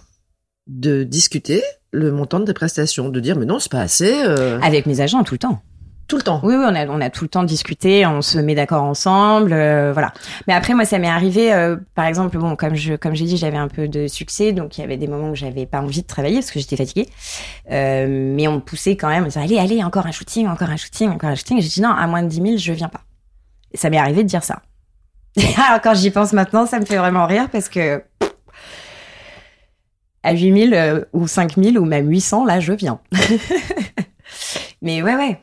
de discuter le montant de tes prestations, de dire mais non c'est pas assez euh, Avec mes agents tout le temps. tout le temps. Oui, oui, on a, on a tout le temps discuté, on se met d'accord ensemble, euh, voilà. Mais après, moi, ça m'est arrivé, euh, par exemple, bon, comme je, comme j'ai dit, j'avais un peu de succès, donc il y avait des moments où j'avais pas envie de travailler parce que j'étais fatiguée. Euh, mais on me poussait quand même, on disait, allez, allez, encore un shooting, encore un shooting, encore un shooting. J'ai dit, non, à moins de 10 000, je viens pas. Et ça m'est arrivé de dire ça. Alors, quand j'y pense maintenant, ça me fait vraiment rire parce que à 8 000 euh, ou 5 000 ou même 800, là, je viens. mais ouais, ouais.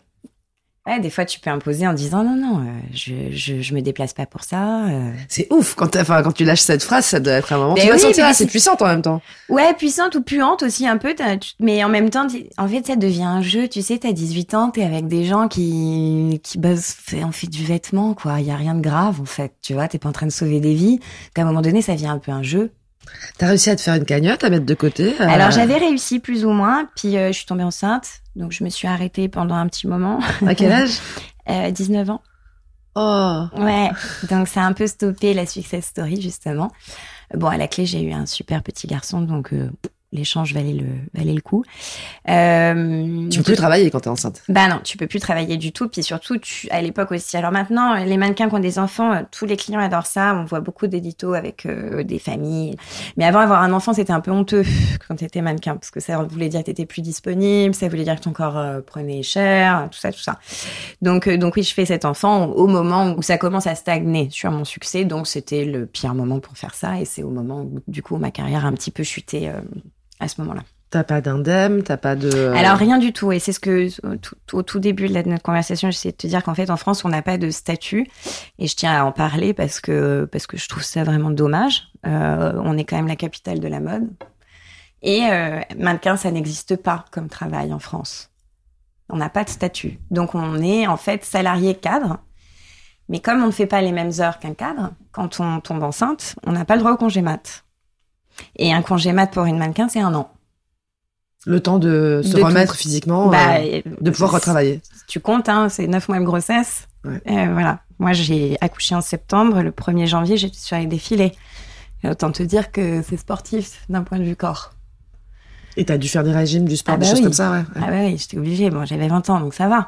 Ouais, des fois, tu peux imposer en disant non, non, euh, je, je, je me déplace pas pour ça. euh. C'est ouf quand, enfin, quand tu lâches cette phrase, ça doit être un moment. Mais tu oui, sentir, mais ah, c'est c'est- puissant en même temps. Ouais, puissante ou puante aussi un peu, mais en même temps, en fait, ça devient un jeu. Tu sais, t'as 18 ans, t'es avec des gens qui qui bossent, fait, on fait du vêtement, quoi. Il y a rien de grave, en fait. Tu vois, t'es pas en train de sauver des vies. Qu'à un moment donné, ça devient un peu un jeu. T'as réussi à te faire une cagnotte, à mettre de côté. euh, Alors, j'avais réussi plus ou moins, puis euh, je suis tombée enceinte, donc je me suis arrêtée pendant un petit moment. À quel âge? Euh, 19 ans. Oh Ouais, donc ça a un peu stoppé la success story justement. Bon, à la clé, j'ai eu un super petit garçon, donc euh, l'échange valait le valait le coup. Euh, Tu peux plus travailler quand t'es enceinte. Bah non, tu peux plus travailler du tout. Puis surtout, tu, à l'époque aussi. Alors maintenant, les mannequins qui ont des enfants, euh, tous les clients adorent ça. On voit beaucoup d'éditos avec euh, des familles. Mais avant, avoir un enfant, c'était un peu honteux quand t'étais mannequin. Parce que ça voulait dire que t'étais plus disponible. Ça voulait dire que ton corps euh, prenait cher. Tout ça, tout ça. Donc, donc oui, je fais cet enfant au moment où ça commence à stagner sur mon succès. Donc c'était le pire moment pour faire ça. Et c'est au moment où, du coup, ma carrière a un petit peu chuté à ce moment-là. T'as pas d'indemne, t'as pas de. euh, Alors rien du tout, et c'est ce que au tout, au tout début de la- de notre conversation, j'essayais de te dire qu'en fait en France on n'a pas de statut, et je tiens à en parler parce que parce que je trouve ça vraiment dommage. Euh, on est quand même la capitale de la mode, et euh, mannequin ça n'existe pas comme travail en France. On n'a pas de statut, donc on est en fait salarié cadre. Mais comme on ne fait pas les mêmes heures qu'un cadre, quand on tombe enceinte, on n'a pas le droit au congé mat. Et un congé mat pour une mannequin, c'est un an. Le temps de se De tout. remettre physiquement, Bah, euh, de pouvoir retravailler. tu comptes, hein, c'est neuf mois de grossesse. Ouais. Euh, voilà. Moi, j'ai accouché en septembre. Le 1er janvier, j'étais sur les défilés. Et autant te dire que c'est sportif d'un point de vue corps. Et t'as dû faire des régimes, du sport, Ah des bah choses comme ça, ouais. ouais. Ah ouais, oui, j'étais obligée. Bon, j'avais 20 ans, donc ça va.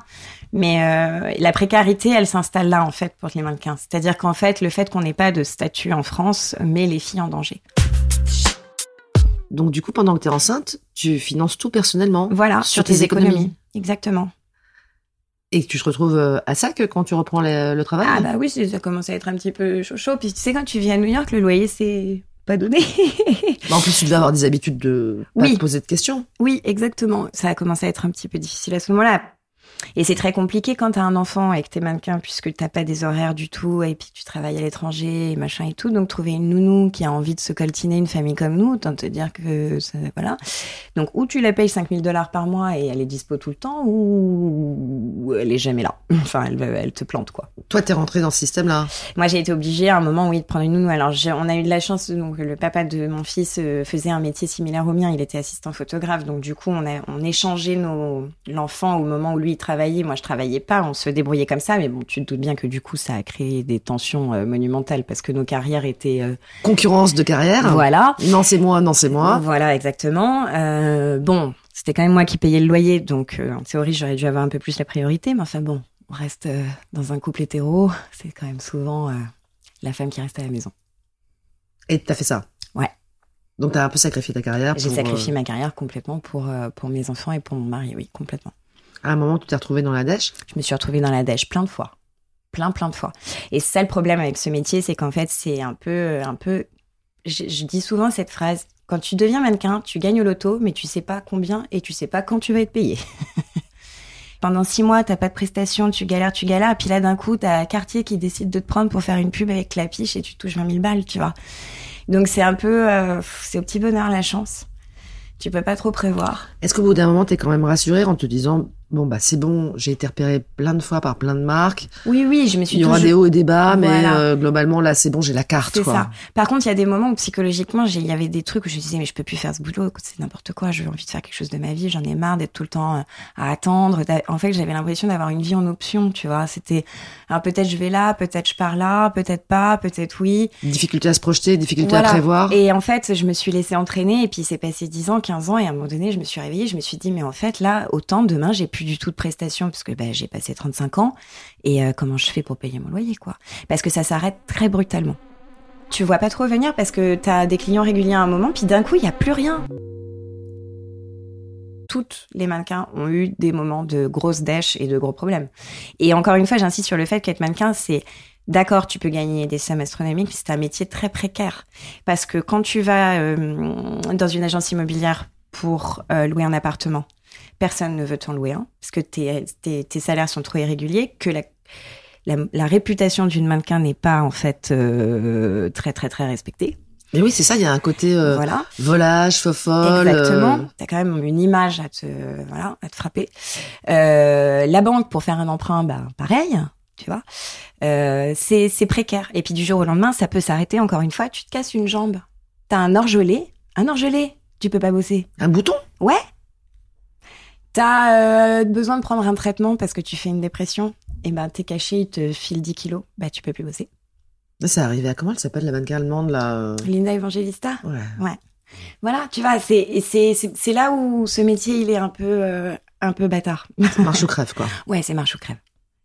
Mais euh, la précarité, elle s'installe là, en fait, pour les mannequins. C'est-à-dire qu'en fait, le fait qu'on n'ait pas de statut en France met les filles en danger. Donc du coup, pendant que t'es enceinte, tu finances tout personnellement. Voilà, Sur tes économies. Exactement. Et tu te retrouves euh, à ça que quand tu reprends le, le travail? Ah bah oui, ça commence à être un petit peu chaud chaud. Puis tu sais, quand tu vis à New York, le loyer, c'est pas donné. Bah, en plus, tu devais avoir des habitudes de pas Oui. te poser de questions. Oui, exactement. Ça a commencé à être un petit peu difficile à ce moment-là. Et c'est très compliqué quand t'as un enfant et que t'es mannequin puisque t'as pas des horaires du tout et puis tu travailles à l'étranger et machin et tout. Donc trouver une nounou qui a envie de se coltiner une famille comme nous, autant te dire que ça, voilà. Donc ou tu la payes 5000 dollars par mois et elle est dispo tout le temps ou elle est jamais là. Enfin, elle, elle te plante quoi. Toi, t'es rentré dans ce système-là? Moi, j'ai été obligée à un moment, oui, de prendre une nounou. Alors, on a eu de la chance, donc le papa de mon fils euh, faisait un métier similaire au mien. Il était assistant photographe, donc du coup, on a on échangeait nos l'enfant au moment où lui il travaillait. Moi, je travaillais pas. On se débrouillait comme ça, mais bon, tu te doutes bien que du coup, ça a créé des tensions euh, monumentales parce que nos carrières étaient euh, Concurrence de carrière. voilà. Non, c'est moi, non, c'est moi. Voilà, exactement. Euh, bon, c'était quand même moi qui payais le loyer, donc en théorie, j'aurais dû avoir un peu plus la priorité. Mais enfin bon, on reste dans un couple hétéro, c'est quand même souvent la femme qui reste à la maison. Et t'as fait ça? Ouais. Donc t'as un peu sacrifié ta carrière. J'ai sacrifié euh, ma carrière complètement pour, pour mes enfants et pour mon mari, oui, complètement. À un moment, tu t'es retrouvé dans la dèche. Je me suis retrouvée dans la dèche plein de fois. Plein, plein de fois. Et ça le problème avec ce métier, c'est qu'en fait, c'est un peu, un peu, je, je dis souvent cette phrase, quand tu deviens mannequin, tu gagnes au loto, mais tu sais pas combien et tu sais pas quand tu vas être payé. Pendant six mois, t'as pas de prestations, tu galères, tu galères, et puis là, d'un coup, t'as Cartier qui décide de te prendre pour faire une pub avec Clapiche et tu touches 20 000 balles, tu vois. Donc c'est un peu, euh, c'est au petit bonheur la chance. Tu peux pas trop prévoir. Est-ce qu'au bout d'un moment, t'es quand même rassuré en te disant, bon, bah, c'est bon, j'ai été repéré plein de fois par plein de marques. Oui, oui, je me suis Il y aura toujours- des hauts et des bas, mais Voilà. euh, globalement, là, c'est bon, j'ai la carte, C'est ça. Par contre, il y a des moments où psychologiquement, il y avait des trucs où je me disais, mais je peux plus faire ce boulot, c'est n'importe quoi, j'ai envie de faire quelque chose de ma vie, j'en ai marre d'être tout le temps euh, à attendre. En fait, j'avais l'impression d'avoir une vie en option, tu vois. C'était, alors peut-être je vais là, peut-être je pars là, peut-être pas, peut-être oui. Difficulté à se projeter, difficulté Voilà. à prévoir. Et en fait, je me suis laissée entraîner et puis c'est passé 10 ans, 15 ans et à un moment donné, je me suis réveillée, je me suis dit, mais en fait, là, autant demain, j'ai plus du tout de prestations parce que bah, j'ai passé 35 ans et euh, comment je fais pour payer mon loyer, quoi? Parce que ça s'arrête très brutalement. Tu vois pas trop venir parce que t'as des clients réguliers à un moment, puis d'un coup, il y a plus rien. Toutes les mannequins ont eu des moments de grosses dèches et de gros problèmes. Et encore une fois, j'insiste sur le fait qu'être mannequin, c'est D'accord, tu peux gagner des sommes astronomiques, mais c'est un métier très précaire. Parce que quand tu vas euh, dans une agence immobilière pour euh, louer un appartement, personne ne veut t'en louer un, parce que tes, tes, tes salaires sont trop irréguliers, que la, la, la réputation d'une mannequin n'est pas en fait euh, très très très respectée. Mais oui, c'est ça, il y a un côté euh, voilà. volage, faux folle. Exactement. euh, T'as quand même une image à te, voilà, à te frapper. Euh, la banque pour faire un emprunt, bah pareil, tu vois. Euh, c'est c'est précaire. Et puis du jour au lendemain, ça peut s'arrêter. Encore une fois, tu te casses une jambe. T'as un orgelé, un orgelé. Tu peux pas bosser. Un bouton? Ouais. T'as euh, besoin de prendre un traitement parce que tu fais une dépression? Et ben t'es caché, ils te filent 10 kilos, bah tu peux plus bosser. C'est arrivé à comment elle s'appelle la mannequin allemande là Linda Evangelista? Ouais. Ouais. Voilà, tu vois, c'est là où ce métier il est un peu euh, un peu bâtard. Marche ou crève quoi. ouais, c'est marche ou crève.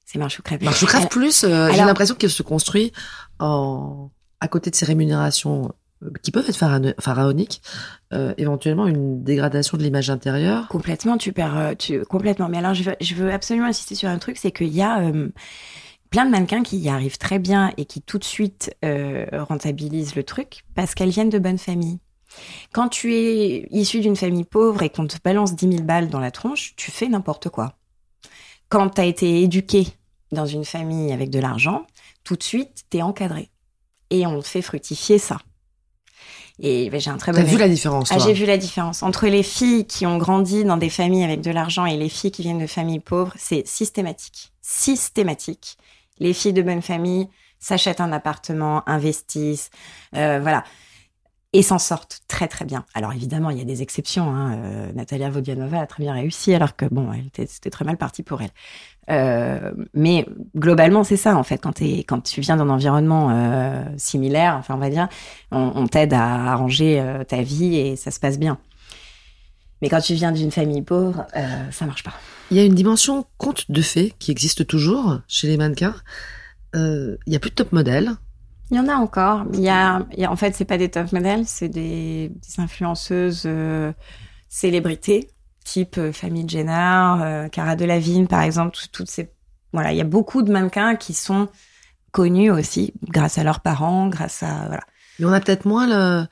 C'est marche ou crève. Marche ou crève plus, euh, j'ai l'impression qu'elle se construit en à côté de ses rémunérations euh, qui peuvent être phara- pharaoniques, euh, éventuellement une dégradation de l'image intérieure. Complètement, tu perds, euh, tu complètement. Mais alors, je veux, je veux absolument insister sur un truc, c'est qu'il y a euh, plein de mannequins qui y arrivent très bien et qui tout de suite euh, rentabilisent le truc parce qu'elles viennent de bonnes familles. Quand tu es issu d'une famille pauvre et qu'on te balance 10 000 balles dans la tronche, tu fais n'importe quoi. Quand tu as été éduqué dans une famille avec de l'argent, tout de suite, t'es encadré. Et on fait fructifier ça. Et ben, j'ai un très bon T'as vu la différence Ah, j'ai vu la différence entre les filles qui ont grandi dans des familles avec de l'argent et les filles qui viennent de familles pauvres. C'est systématique. Systématique. Les filles de bonne famille s'achètent un appartement, investissent, euh, voilà. Et s'en sortent très très bien. Alors évidemment, il y a des exceptions. Hein. Euh, Natalia Vodianova a très bien réussi, alors que bon, elle était, c'était très mal parti pour elle. Euh, mais globalement, c'est ça en fait. Quand, tu viens d'un environnement euh, similaire, enfin on va dire, on, on t'aide à arranger euh, ta vie et ça se passe bien. Mais quand tu viens d'une famille pauvre, ça marche pas. Il y a une dimension conte de fées qui existe toujours chez les mannequins. Il y a plus de top modèles. Il y en a encore. Il y a, il y a- en fait, c'est pas des top modèles, c'est des, des influenceuses célébrités, type euh, Famille Jenner, euh, Cara Delevingne, par exemple. tout- Toutes ces, voilà, il y a beaucoup de mannequins qui sont connus aussi grâce à leurs parents, grâce à voilà. Mais on a peut-être moins le,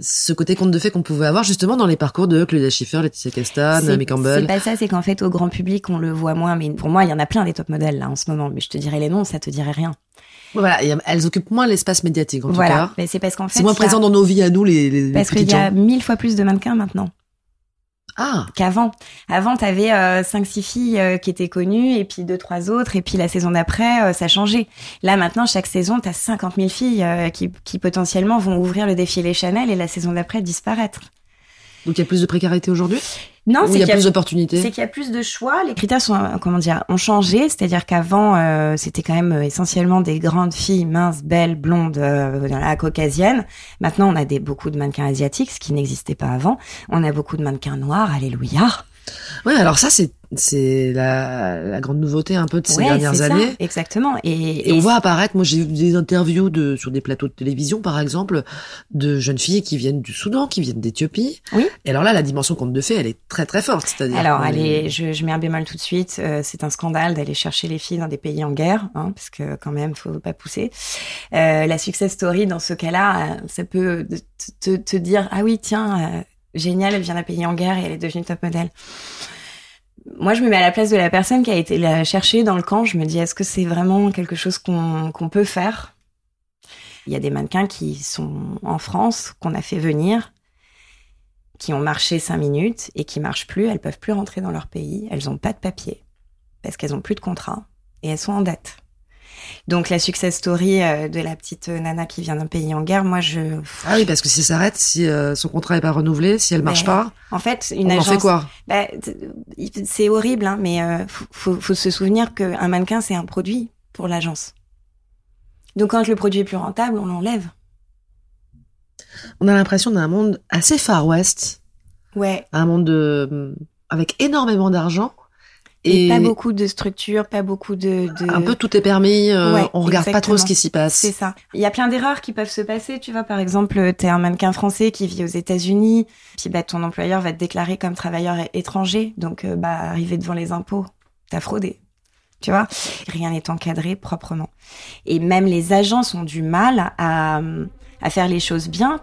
ce côté conte de fées qu'on pouvait avoir justement dans les parcours de Claudia Schiffer, Laetitia Castan, C'est- Naomi Campbell. C'est pas ça, c'est qu'en fait, au grand public, on le voit moins. Mais pour moi, il y en a plein des top modèles là en ce moment. Mais je te dirais les noms, ça te dirait rien. Voilà, elles occupent moins l'espace médiatique en tout voilà. cas. Mais c'est parce qu'en fait, C'est moins a- présent dans nos vies à nous les, les, Parce qu'il y a mille fois plus de mannequins maintenant Ah, qu'avant. Avant, t'avais euh, cinq, six filles euh, qui étaient connues, et puis deux, trois autres, et puis la saison d'après, euh, ça changeait. Là, maintenant, chaque saison, t'as 50 000 filles euh, qui, qui potentiellement vont ouvrir le défilé Chanel et la saison d'après disparaître. donc il y a plus de précarité aujourd'hui? Non, c'est il y a qu'il y a plus d'opportunités C'est qu'il y a plus de choix. Les critères sont, euh, comment dire, ont changé. C'est-à-dire qu'avant, euh, c'était quand même euh, essentiellement des grandes filles minces, belles, blondes, euh, voilà, caucasiennes. Maintenant, on a des, beaucoup de mannequins asiatiques, ce qui n'existait pas avant. On a beaucoup de mannequins noirs, alléluia. Ouais, alors ça c'est c'est la, la grande nouveauté un peu de ces Ouais, dernières c'est ça, années. exactement. Et, Et on voit apparaître, moi j'ai vu des interviews de sur des plateaux de télévision par exemple, de jeunes filles qui viennent du Soudan, qui viennent d'Éthiopie. Oui. Et alors là, la dimension conte de fées, elle est très très forte, c'est-à-dire. Alors, qu'on allez, je, je mets un bémol tout de suite. euh, c'est un scandale d'aller chercher les filles dans des pays en guerre, hein, parce que quand même, faut pas pousser. Euh, la success story dans ce cas-là, euh, ça peut te, te, te dire ah oui tiens euh, génial, elle vient d'un pays en guerre et elle est devenue top modèle. Moi, je me mets à la place de la personne qui a été la chercher dans le camp. Je me dis est-ce que c'est vraiment quelque chose qu'on peut faire? Il y a des mannequins qui sont en France qu'on a fait venir qui ont marché cinq minutes et qui marchent plus, elles peuvent plus rentrer dans leur pays, elles ont pas de papier parce qu'elles ont plus de contrat et elles sont en dette. Donc la success story euh, de la petite nana qui vient d'un pays en guerre, moi je Ah oui, parce que si ça s'arrête, si euh, son contrat est pas renouvelé, si elle marche Mais pas, en fait une on en agence fait quoi? Bah, t- c'est horrible hein, mais euh, faut, faut, faut se souvenir qu'un mannequin c'est un produit pour l'agence. Donc quand le produit est plus rentable, on l'enlève. On a l'impression d'un monde assez far west, Ouais, un monde de avec énormément d'argent et, pas beaucoup de structures, pas beaucoup de, de... un peu tout est permis, euh, Ouais, on regarde pas trop ce qui s'y passe. C'est ça. Il y a plein d'erreurs qui peuvent se passer. Tu vois, par exemple, t'es un mannequin français qui vit aux États-Unis, puis bah ton employeur va te déclarer comme travailleur étranger, donc euh, bah arrivé devant les impôts, t'as fraudé. Tu vois, rien n'est encadré proprement. Et même les agences ont du mal à, à faire les choses bien.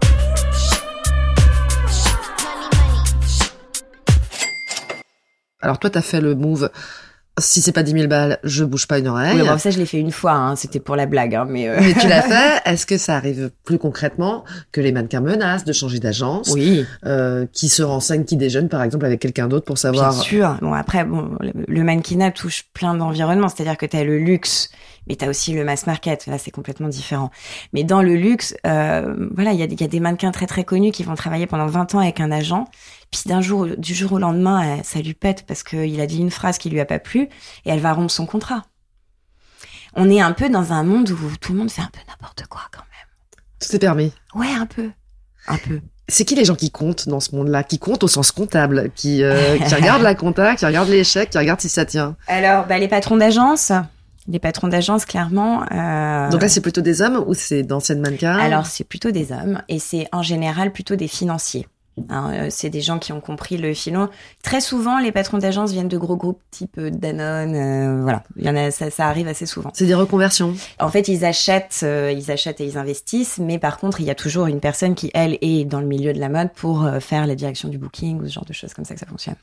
Alors toi, t'as fait le move. Si c'est pas 10 000 balles, je bouge pas une oreille. Oui, bon, ça je l'ai fait une fois, hein, c'était pour la blague, hein, mais. euh, Mais tu l'as fait. Est-ce que ça arrive plus concrètement que les mannequins menacent de changer d'agence, Oui. euh, qui se renseignent, qui déjeunent par exemple avec quelqu'un d'autre pour savoir. Bien sûr. Bon, après, bon, le, mannequinat touche plein d'environnements. C'est-à-dire que tu as le luxe, mais tu as aussi le mass market. Là, c'est complètement différent. Mais dans le luxe, euh, voilà, il y a, il y a des mannequins très très connus qui vont travailler pendant 20 ans avec un agent. Puis d'un jour, du jour au lendemain, euh, ça lui pète parce qu'il a dit une phrase qui lui a pas plu et elle va rompre son contrat. On est un peu dans un monde où tout le monde fait un peu n'importe quoi quand même. Tout est permis. Ouais, un peu. Un peu. C'est qui les gens qui comptent dans ce monde-là Qui comptent au sens comptable Qui, euh, qui regardent la compta, qui regardent l'échec, qui regardent si ça tient? Alors, bah, les patrons d'agence. Les patrons d'agence, clairement. euh, Donc là, c'est plutôt des hommes ou c'est d'anciennes mannequins? Alors, c'est plutôt des hommes et c'est en général plutôt des financiers. Hein, euh, c'est des gens qui ont compris le filon. Très souvent, les patrons d'agence viennent de gros groupes type euh, Danone. euh, voilà, il y en a, ça, ça arrive assez souvent. C'est des reconversions. En fait, ils achètent, euh, ils achètent et ils investissent, mais par contre, il y a toujours une personne qui, elle, est dans le milieu de la mode pour euh, faire la direction du booking ou ce genre de choses comme ça que ça fonctionne.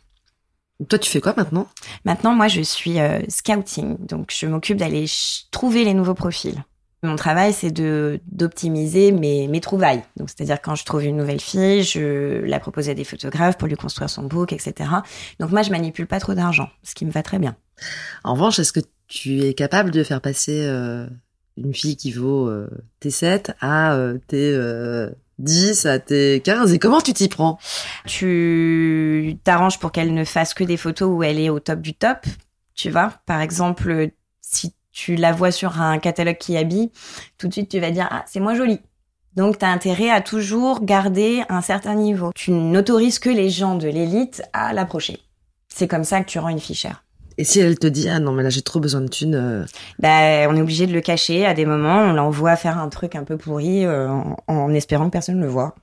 Toi, tu fais quoi maintenant? Maintenant, moi, je suis scouting, donc je m'occupe d'aller trouver les nouveaux profils. Mon travail, c'est de d'optimiser mes, mes trouvailles. Donc, c'est-à-dire quand je trouve une nouvelle fille, je la propose à des photographes pour lui construire son book, etc. Donc, moi, je manipule pas trop d'argent, ce qui me va très bien. En revanche, est-ce que tu es capable de faire passer euh, une fille qui vaut euh, T7 à euh, T10, à T15 Et comment tu t'y prends? Tu t'arranges pour qu'elle ne fasse que des photos où elle est au top du top, tu vois. Par exemple, si tu la vois sur un catalogue qui habille, tout de suite tu vas dire ah c'est moins joli. Donc tu as intérêt à toujours garder un certain niveau. Tu n'autorises que les gens de l'élite à l'approcher. C'est comme ça que tu rends une fille chère. Et si elle te dit ah non mais là j'ai trop besoin de thunes, euh, Ben, on est obligé de le cacher à des moments. On l'envoie faire un truc un peu pourri euh, en, en espérant que personne ne le voit.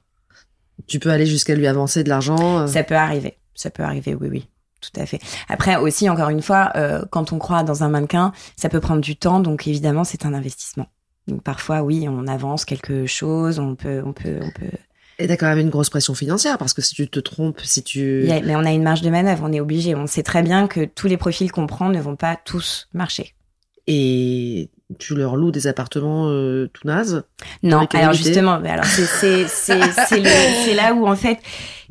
tu peux aller jusqu'à lui avancer de l'argent. euh. Ça peut arriver. Ça peut arriver, oui, oui. Tout à fait. Après aussi, encore une fois, euh, quand on croit dans un mannequin, ça peut prendre du temps, donc évidemment, c'est un investissement. Donc parfois, oui, on avance quelque chose, on peut, on peut, on peut. Et t'as quand même une grosse pression financière parce que si tu te trompes, si tu mais on a une marge de manœuvre, on est obligé. On sait très bien que tous les profils qu'on prend ne vont pas tous marcher. et tu leur loues des appartements euh, tout nazes. Non, alors justement, mais alors c'est c'est là où en fait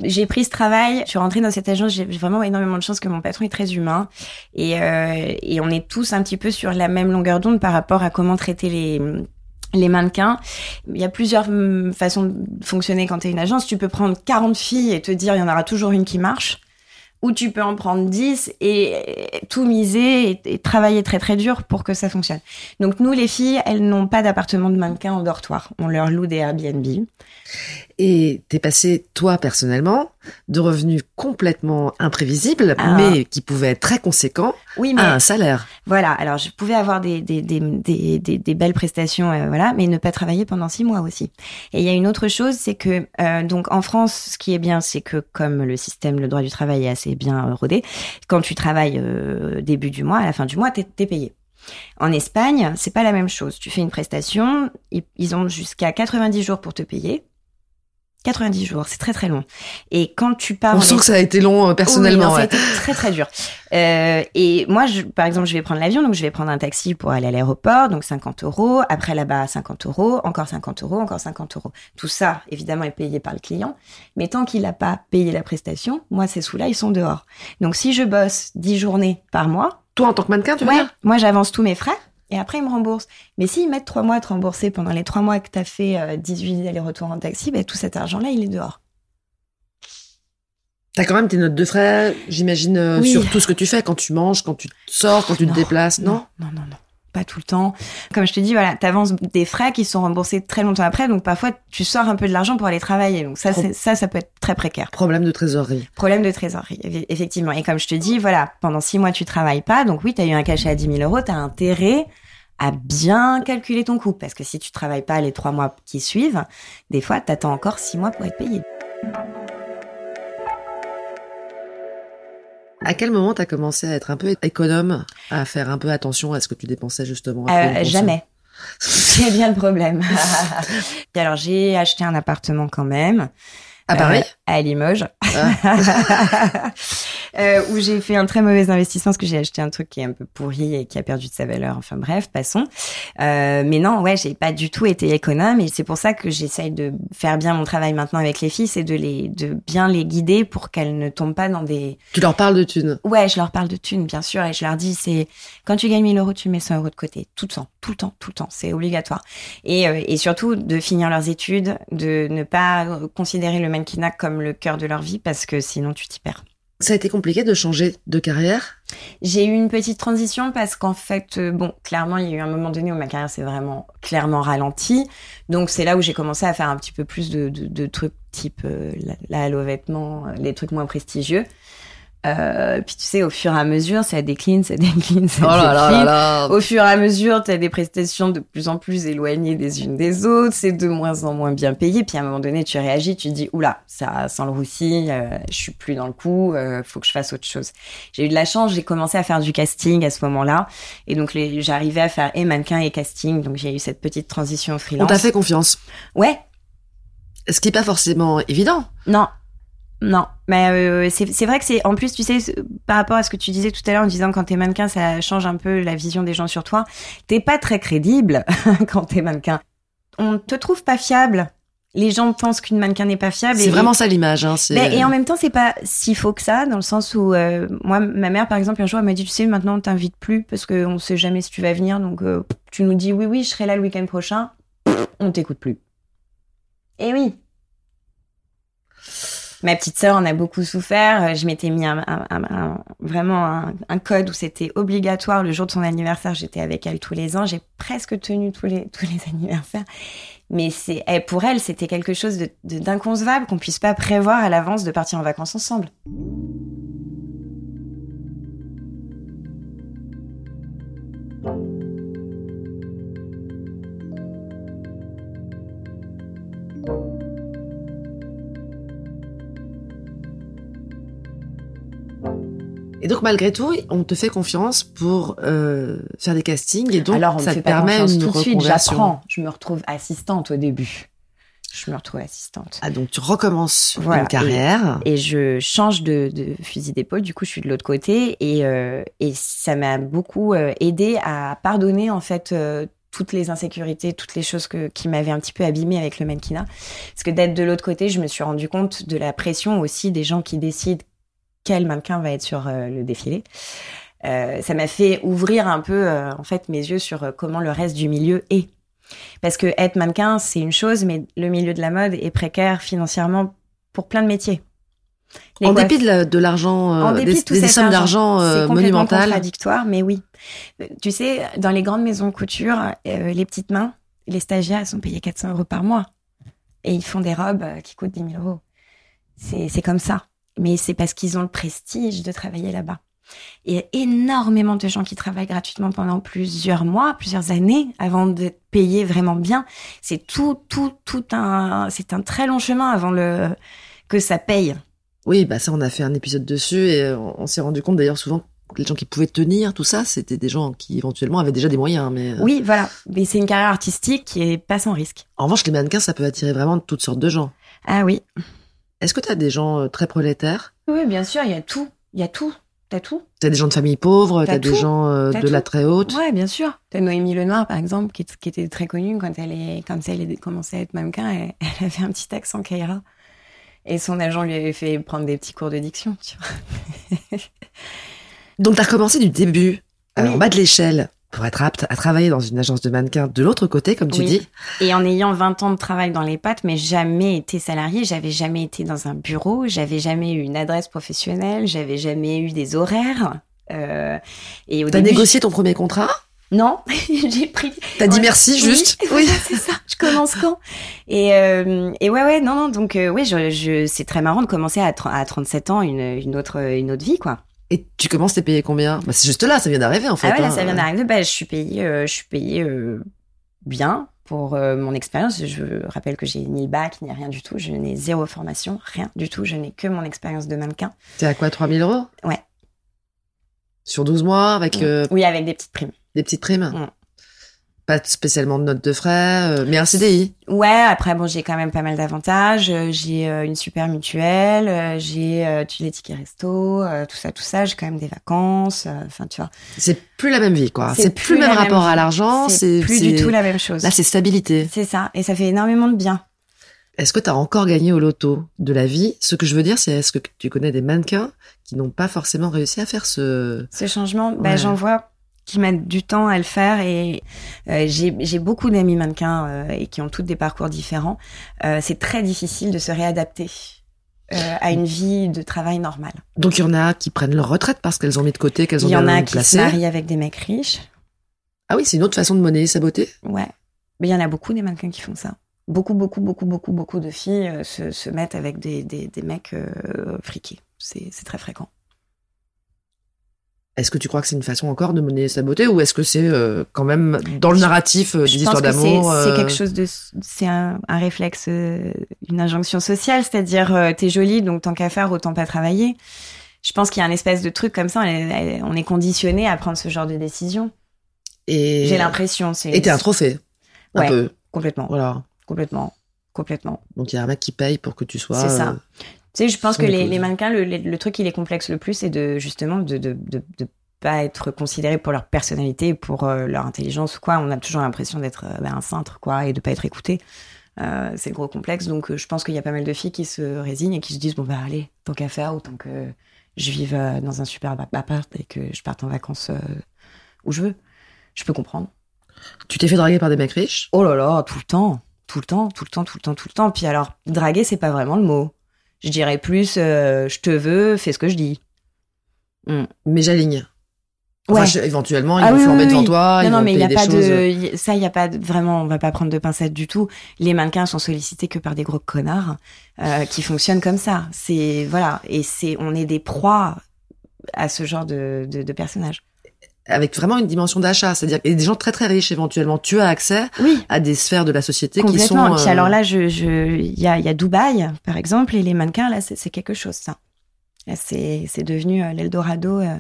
j'ai pris ce travail. Je suis rentrée dans cette agence, j'ai vraiment énormément de chance que mon patron est très humain et euh, et on est tous un petit peu sur la même longueur d'onde par rapport à comment traiter les les mannequins. Il y a plusieurs hum, façons de fonctionner quand tu es une agence. Tu peux prendre 40 filles et te dire il y en aura toujours une qui marche. Ou tu peux en prendre 10 et tout miser et, et travailler très très dur pour que ça fonctionne. Donc nous, les filles, elles n'ont pas d'appartement de mannequin en dortoir. On leur loue des Airbnb. Et t'es passé, toi, personnellement, de revenus complètement imprévisibles, Ah. mais qui pouvaient être très conséquents, Oui, mais à un salaire. voilà. Alors, je pouvais avoir des, des, des, des, des, belles prestations, euh, voilà, mais ne pas travailler pendant six mois aussi. Et il y a une autre chose, c'est que, euh, donc, en France, ce qui est bien, c'est que comme le système, le droit du travail est assez bien euh, rodé, quand tu travailles euh, début du mois, à la fin du mois, t'es es payé. En Espagne, c'est pas la même chose. Tu fais une prestation, ils ont jusqu'à 90 jours pour te payer. 90 jours, c'est très très long. Et quand tu pars On en sent que ça a été long euh, personnellement. oui, non, ça a été très très dur. Euh, et moi, je, par exemple, je vais prendre l'avion, donc je vais prendre un taxi pour aller à l'aéroport, donc 50 euros. Après là-bas, 50 euros, encore 50 euros, encore 50 euros. Tout ça, évidemment, est payé par le client. Mais tant qu'il n'a pas payé la prestation, moi, ces sous-là, ils sont dehors. Donc si je bosse 10 journées par mois, Toi, en tant que mannequin, tu veux ouais, dire? moi, j'avance tous mes frais. Et après, ils me remboursent. Mais s'ils mettent trois mois à te rembourser pendant les trois mois que tu as fait euh, 18 allers-retours en taxi, ben, tout cet argent-là, il est dehors. T'as quand même tes notes de frais, j'imagine, euh, Oui. sur tout ce que tu fais, quand tu manges, quand tu sors, quand tu te Non, déplaces, non, non, non, non. Pas tout le temps. Comme je te dis, voilà, t'avances des frais qui sont remboursés très longtemps après, donc parfois tu sors un peu de l'argent pour aller travailler. Donc ça, Pro- ça, ça peut être très précaire. Problème de trésorerie. Problème de trésorerie, eff- effectivement. Et comme je te dis, voilà, pendant six mois tu travailles pas, donc oui, t'as eu un cachet à 10 000 euros, t'as intérêt à bien calculer ton coût, parce que si tu travailles pas les trois mois qui suivent, des fois t'attends encore six mois pour être payé. À quel moment t'as commencé à être un peu économe, à faire un peu attention à ce que tu dépensais justement Euh, jamais. C'est bien le problème. Et alors j'ai acheté un appartement quand même. À Paris Euh, à Limoges. Ah. Euh, où j'ai fait un très mauvais investissement parce que j'ai acheté un truc qui est un peu pourri et qui a perdu de sa valeur. Enfin bref, passons. Euh, mais non, ouais, j'ai pas du tout été économe et c'est pour ça que j'essaye de faire bien mon travail maintenant avec les filles, c'est de les, de bien les guider pour qu'elles ne tombent pas dans des. Tu leur parles de thunes. Ouais, je leur parle de thunes, bien sûr, et je leur dis c'est quand tu gagnes 1000 euros, tu mets 100 euros de côté, tout le temps, tout le temps, tout le temps, c'est obligatoire. Et, euh, et surtout de finir leurs études, de ne pas euh, considérer le mannequinat comme le cœur de leur vie parce que sinon tu t'y perds. Ça a été compliqué de changer de carrière? J'ai eu une petite transition parce qu'en fait, euh, bon, clairement, il y a eu un moment donné où ma carrière s'est vraiment clairement ralentie. Donc c'est là où j'ai commencé à faire un petit peu plus de, de, de trucs type euh, la, la halle aux vêtements, euh, les trucs moins prestigieux. Euh, puis tu sais, au fur et à mesure, ça décline, ça décline, ça Oh là là décline. là là. Au fur et à mesure, tu as des prestations de plus en plus éloignées des unes des autres, c'est de moins en moins bien payé. Puis à un moment donné, tu réagis, tu te dis, oula, ça sent le roussi, euh, je suis plus dans le coup, euh, faut que je fasse autre chose. J'ai eu de la chance, j'ai commencé à faire du casting à ce moment-là. Et donc, j'arrivais à faire et mannequin et casting. Donc, j'ai eu cette petite transition au On freelance. t'a fait confiance? Ouais, Ce qui est pas forcément évident. non. Non, mais euh, c'est vrai que c'est en plus tu sais par rapport à ce que tu disais tout à l'heure en disant quand t'es mannequin ça change un peu la vision des gens sur toi. T'es pas très crédible quand t'es mannequin. On te trouve pas fiable. Les gens pensent qu'une mannequin n'est pas fiable. C'est vraiment ça l'image. Hein. et en même temps, c'est pas si faux que ça, dans le sens où euh, moi, ma mère, par exemple, un jour, elle m'a dit, tu sais, maintenant, on t'invite plus parce qu'on sait jamais si tu vas venir, donc euh, tu nous dis oui, oui, je serai là le week-end prochain, on t'écoute plus. Et oui. Ma petite sœur en a beaucoup souffert. Euh, Je m'étais mis un, vraiment un, code où c'était obligatoire le jour de son anniversaire. J'étais avec elle tous les ans. J'ai presque tenu tous les anniversaires. Mais c'est eh, pour elle, c'était quelque chose de- de- d'inconcevable qu'on puisse pas prévoir à l'avance de partir en vacances ensemble. Et donc malgré tout, on te fait confiance pour euh, faire des castings et donc Alors on ça me te pas permet confiance une tout de suite. J'apprends. Je me retrouve assistante au début. Je me retrouve assistante. Ah donc tu recommences Voilà. une carrière. Et je change de, de fusil d'épaule, du coup je suis de l'autre côté et, euh, et ça m'a beaucoup euh, aidé à pardonner en fait euh, toutes les insécurités, toutes les choses que, qui m'avaient un petit peu abîmée avec le mannequinat. Parce que d'être de l'autre côté, je me suis rendu compte de la pression aussi des gens qui décident quel mannequin va être sur euh, le défilé. Euh, ça m'a fait ouvrir un peu euh, en fait mes yeux sur comment le reste du milieu est. Parce que être mannequin, c'est une chose, mais le milieu de la mode est précaire financièrement pour plein de métiers. Les en coiffes- dépit de la- de l'argent, en euh, des, sommes d'argent c'est euh, monumentales. contradictoire, mais oui. Tu sais, dans les grandes maisons de couture, euh, les petites mains, les stagiaires, sont payées 400 euros par mois. Et ils font des robes qui coûtent 10 000 euros. C'est c'est comme ça. Mais c'est parce qu'ils ont le prestige de travailler là-bas. Il y a énormément de gens qui travaillent gratuitement pendant plusieurs mois, plusieurs années avant d'être payés vraiment bien. C'est tout, tout, tout un, c'est un très long chemin avant le, que ça paye. Oui, bah ça on a fait un épisode dessus et on, on s'est rendu compte d'ailleurs souvent que les gens qui pouvaient tenir tout ça, c'était des gens qui éventuellement avaient déjà des moyens. Mais euh, Oui, voilà. Mais c'est une carrière artistique qui est pas sans risque. en revanche, les mannequins, ça peut attirer vraiment toutes sortes de gens. Ah oui. Est-ce que tu as des gens euh, très prolétaires? Oui, bien sûr, il y a tout. Il y a tout. T'as tout. T'as des gens de famille pauvre, T'as t'as des gens euh, de la très haute? Ouais, bien sûr. T'as Noémie Lenoir, par exemple, qui, était très connue quand elle est, quand elle est commencé à être mannequin. Elle, elle avait un petit accent Kaira. Et son agent lui avait fait prendre des petits cours de diction, tu vois. Donc t'as recommencé du début, euh, Oui. en bas de l'échelle, pour être apte à travailler dans une agence de mannequins de l'autre côté, comme tu Oui. dis. Et en ayant 20 ans de travail dans les pattes, mais jamais été salarié, j'avais jamais été dans un bureau, j'avais jamais eu une adresse professionnelle, j'avais jamais eu des horaires. Euh, et au T'as négocié ton premier contrat? Non, j'ai pris. T'as dit Ouais. merci juste Oui, c'est ça. Je commence quand? Et euh, et ouais ouais non non donc euh, oui je, je c'est très marrant de commencer à, à 37 ans une une autre une autre vie quoi. Et tu commences, t'es payé combien? Bah, C'est juste là, ça vient d'arriver en fait. ah ouais là hein. ça vient d'arriver. Bah je suis payée euh, je suis payée euh, bien pour euh, mon expérience. Je rappelle que j'ai ni le bac ni rien du tout. Je n'ai zéro formation, rien du tout. Je n'ai que mon expérience de mannequin. T'es à quoi 3000 euros? Ouais. Sur 12 mois, avec Oui avec des petites primes. des petites primes? Pas spécialement de notes de frais, euh, mais un CDI. Ouais, après bon, j'ai quand même pas mal d'avantages. Euh, J'ai euh, une super mutuelle, j'ai tu- les tickets resto, tout ça, tout ça. J'ai quand même des vacances. Enfin, tu vois, C'est plus la même vie, quoi. C'est plus le même rapport à l'argent. c'est plus du tout la même chose. Là, c'est stabilité. C'est ça, et ça fait énormément de bien. Est-ce que tu as encore gagné au loto de la vie? Ce que je veux dire, c'est est-ce que tu connais des mannequins qui n'ont pas forcément réussi à faire ce... Ce changement, bah, Ouais. j'en vois qui mettent du temps à le faire et euh, j'ai beaucoup d'amis mannequins euh, et qui ont toutes des parcours différents. Euh, c'est très difficile de se réadapter à une vie de travail normale. Donc il y en a qui prennent leur retraite parce qu'elles ont mis de côté, qu'elles ont Il y en a qui se marient avec des mecs riches. Ah oui, c'est une autre façon de monnayer sa beauté. Ouais. Mais il y en a beaucoup des mannequins qui font ça. Beaucoup, beaucoup, beaucoup, beaucoup, beaucoup de filles se, se mettent avec des, des, des mecs friqués. C'est très fréquent. Est-ce que tu crois que c'est une façon encore de monnayer sa beauté ou est-ce que c'est euh, quand même dans le narratif euh, des histoires d'amour c'est euh, quelque chose de, c'est un, un réflexe, euh, une injonction sociale, c'est-à-dire t'es jolie donc tant qu'à faire autant pas travailler. Je pense qu'il y a un espèce de truc comme ça, on est, on est conditionné à prendre ce genre de décision. et J'ai l'impression, c'est Et t'es un trophée, un Ouais. peu. complètement, Voilà. complètement, complètement. Donc il y a un mec qui paye pour que tu sois. C'est ça. Tu sais, je pense que les, mannequins, le, le, le truc qui les complexe le plus, c'est de justement de, de, de, de pas être considérés pour leur personnalité, pour euh, leur intelligence ou quoi. On a toujours l'impression d'être euh, ben, un cintre, quoi, et de pas être écouté. Euh, c'est le gros complexe. Donc, je pense qu'il y a pas mal de filles qui se résignent et qui se disent bon bah allez, tant qu'à faire, autant que je vive dans un super appart et que je parte en vacances où je veux. Je peux comprendre. Tu t'es fait draguer par des mecs riches? Oh là là, tout le temps, tout le temps, tout le temps, tout le temps, tout le temps. Puis alors, draguer, c'est pas vraiment le mot. Je dirais plus, euh, je te veux, fais ce que je dis. Hmm. mais j'aligne. Enfin, Ouais. je- éventuellement, ils Ah vont oui, devant oui. toi, ils non, non, vont mais il payer y a pas choses. de, ça, il y a pas de, vraiment, on va pas prendre de pincettes du tout. Les mannequins sont sollicités que par des gros connards euh, qui fonctionnent comme ça. C'est voilà, et c'est, on est des proies à ce genre de, de, de personnages. Avec vraiment une dimension d'achat, c'est-à-dire a des gens très très riches éventuellement. Tu as accès Oui, à des sphères de la société qui sont. Et puis euh, alors là, je, je, il y a, il y a Dubaï, par exemple, et les mannequins là, c'est quelque chose ça. C'est, c'est devenu euh, l'Eldorado. euh,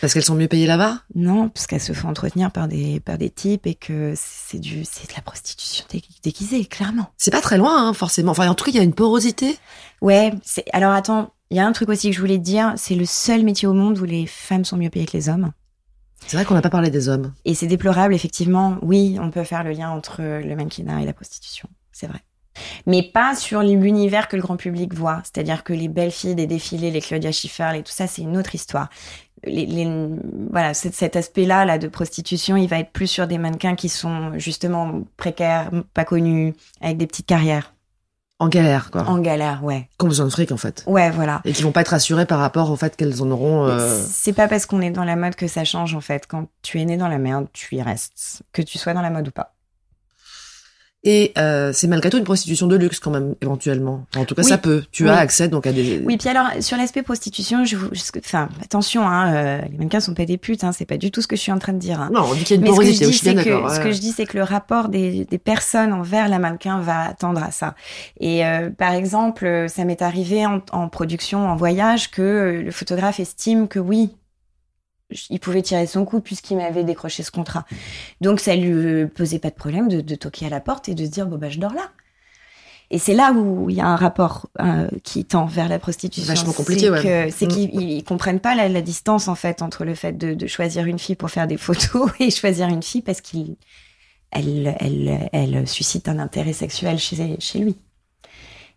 Parce qu'elles sont mieux payées là-bas? Non, parce qu'elles se font entretenir par des, par des types et que c'est du, c'est de la prostitution dé- déguisée, clairement. C'est pas très loin, hein, forcément. Enfin, en tout cas, il y a une porosité. Ouais, c'est, alors attends, il y a un truc aussi que je voulais te dire, c'est le seul métier au monde où les femmes sont mieux payées que les hommes. C'est vrai qu'on n'a pas parlé des hommes. Et c'est déplorable, effectivement. Oui, on peut faire le lien entre le mannequinat et la prostitution. C'est vrai. Mais pas sur l'univers que le grand public voit. C'est-à-dire que les belles filles des défilés, les Claudia Schiffer, et tout ça, c'est une autre histoire. Voilà, cet, cet aspect-là, là, de prostitution, il va être plus sur des mannequins qui sont justement précaires, pas connus, avec des petites carrières. En galère, quoi. En galère, ouais. Qui ont besoin de fric, en fait. Ouais, voilà. Et qui vont pas être assurés par rapport au fait qu'elles en auront. euh, C'est pas parce qu'on est dans la mode que ça change en fait. Quand tu es né dans la merde, tu y restes. Que tu sois dans la mode ou pas. Et euh, c'est malgré tout une prostitution de luxe, quand même, éventuellement. En tout cas, Oui. ça peut. Tu Oui. as accès donc à des. Oui, puis alors sur l'aspect prostitution, je vous, enfin attention, hein, euh, les mannequins sont pas des putes, hein, c'est pas du tout ce que je suis en train de dire. hein. Non, on dit qu'il y a une Mais ce que je dis, que, ce ouais. que je dis, c'est que le rapport des, des personnes envers la mannequin va tendre à ça. Et euh, par exemple, euh, ça m'est arrivé en, en production, en voyage, que euh, le photographe estime que oui, il pouvait tirer son coup puisqu'il m'avait décroché ce contrat. Donc ça lui euh, posait pas de problème de, de toquer à la porte et de se dire bon bah je dors là. Et c'est là où il y a un rapport euh, qui tend vers la prostitution. Vachement compliqué, C'est ouais. que- C'est Mm. qu'ils ils- ils comprennent pas la, la distance en fait entre le fait de, de choisir une fille pour faire des photos et choisir une fille parce qu'il elle, elle, elle suscite un intérêt sexuel chez, chez lui.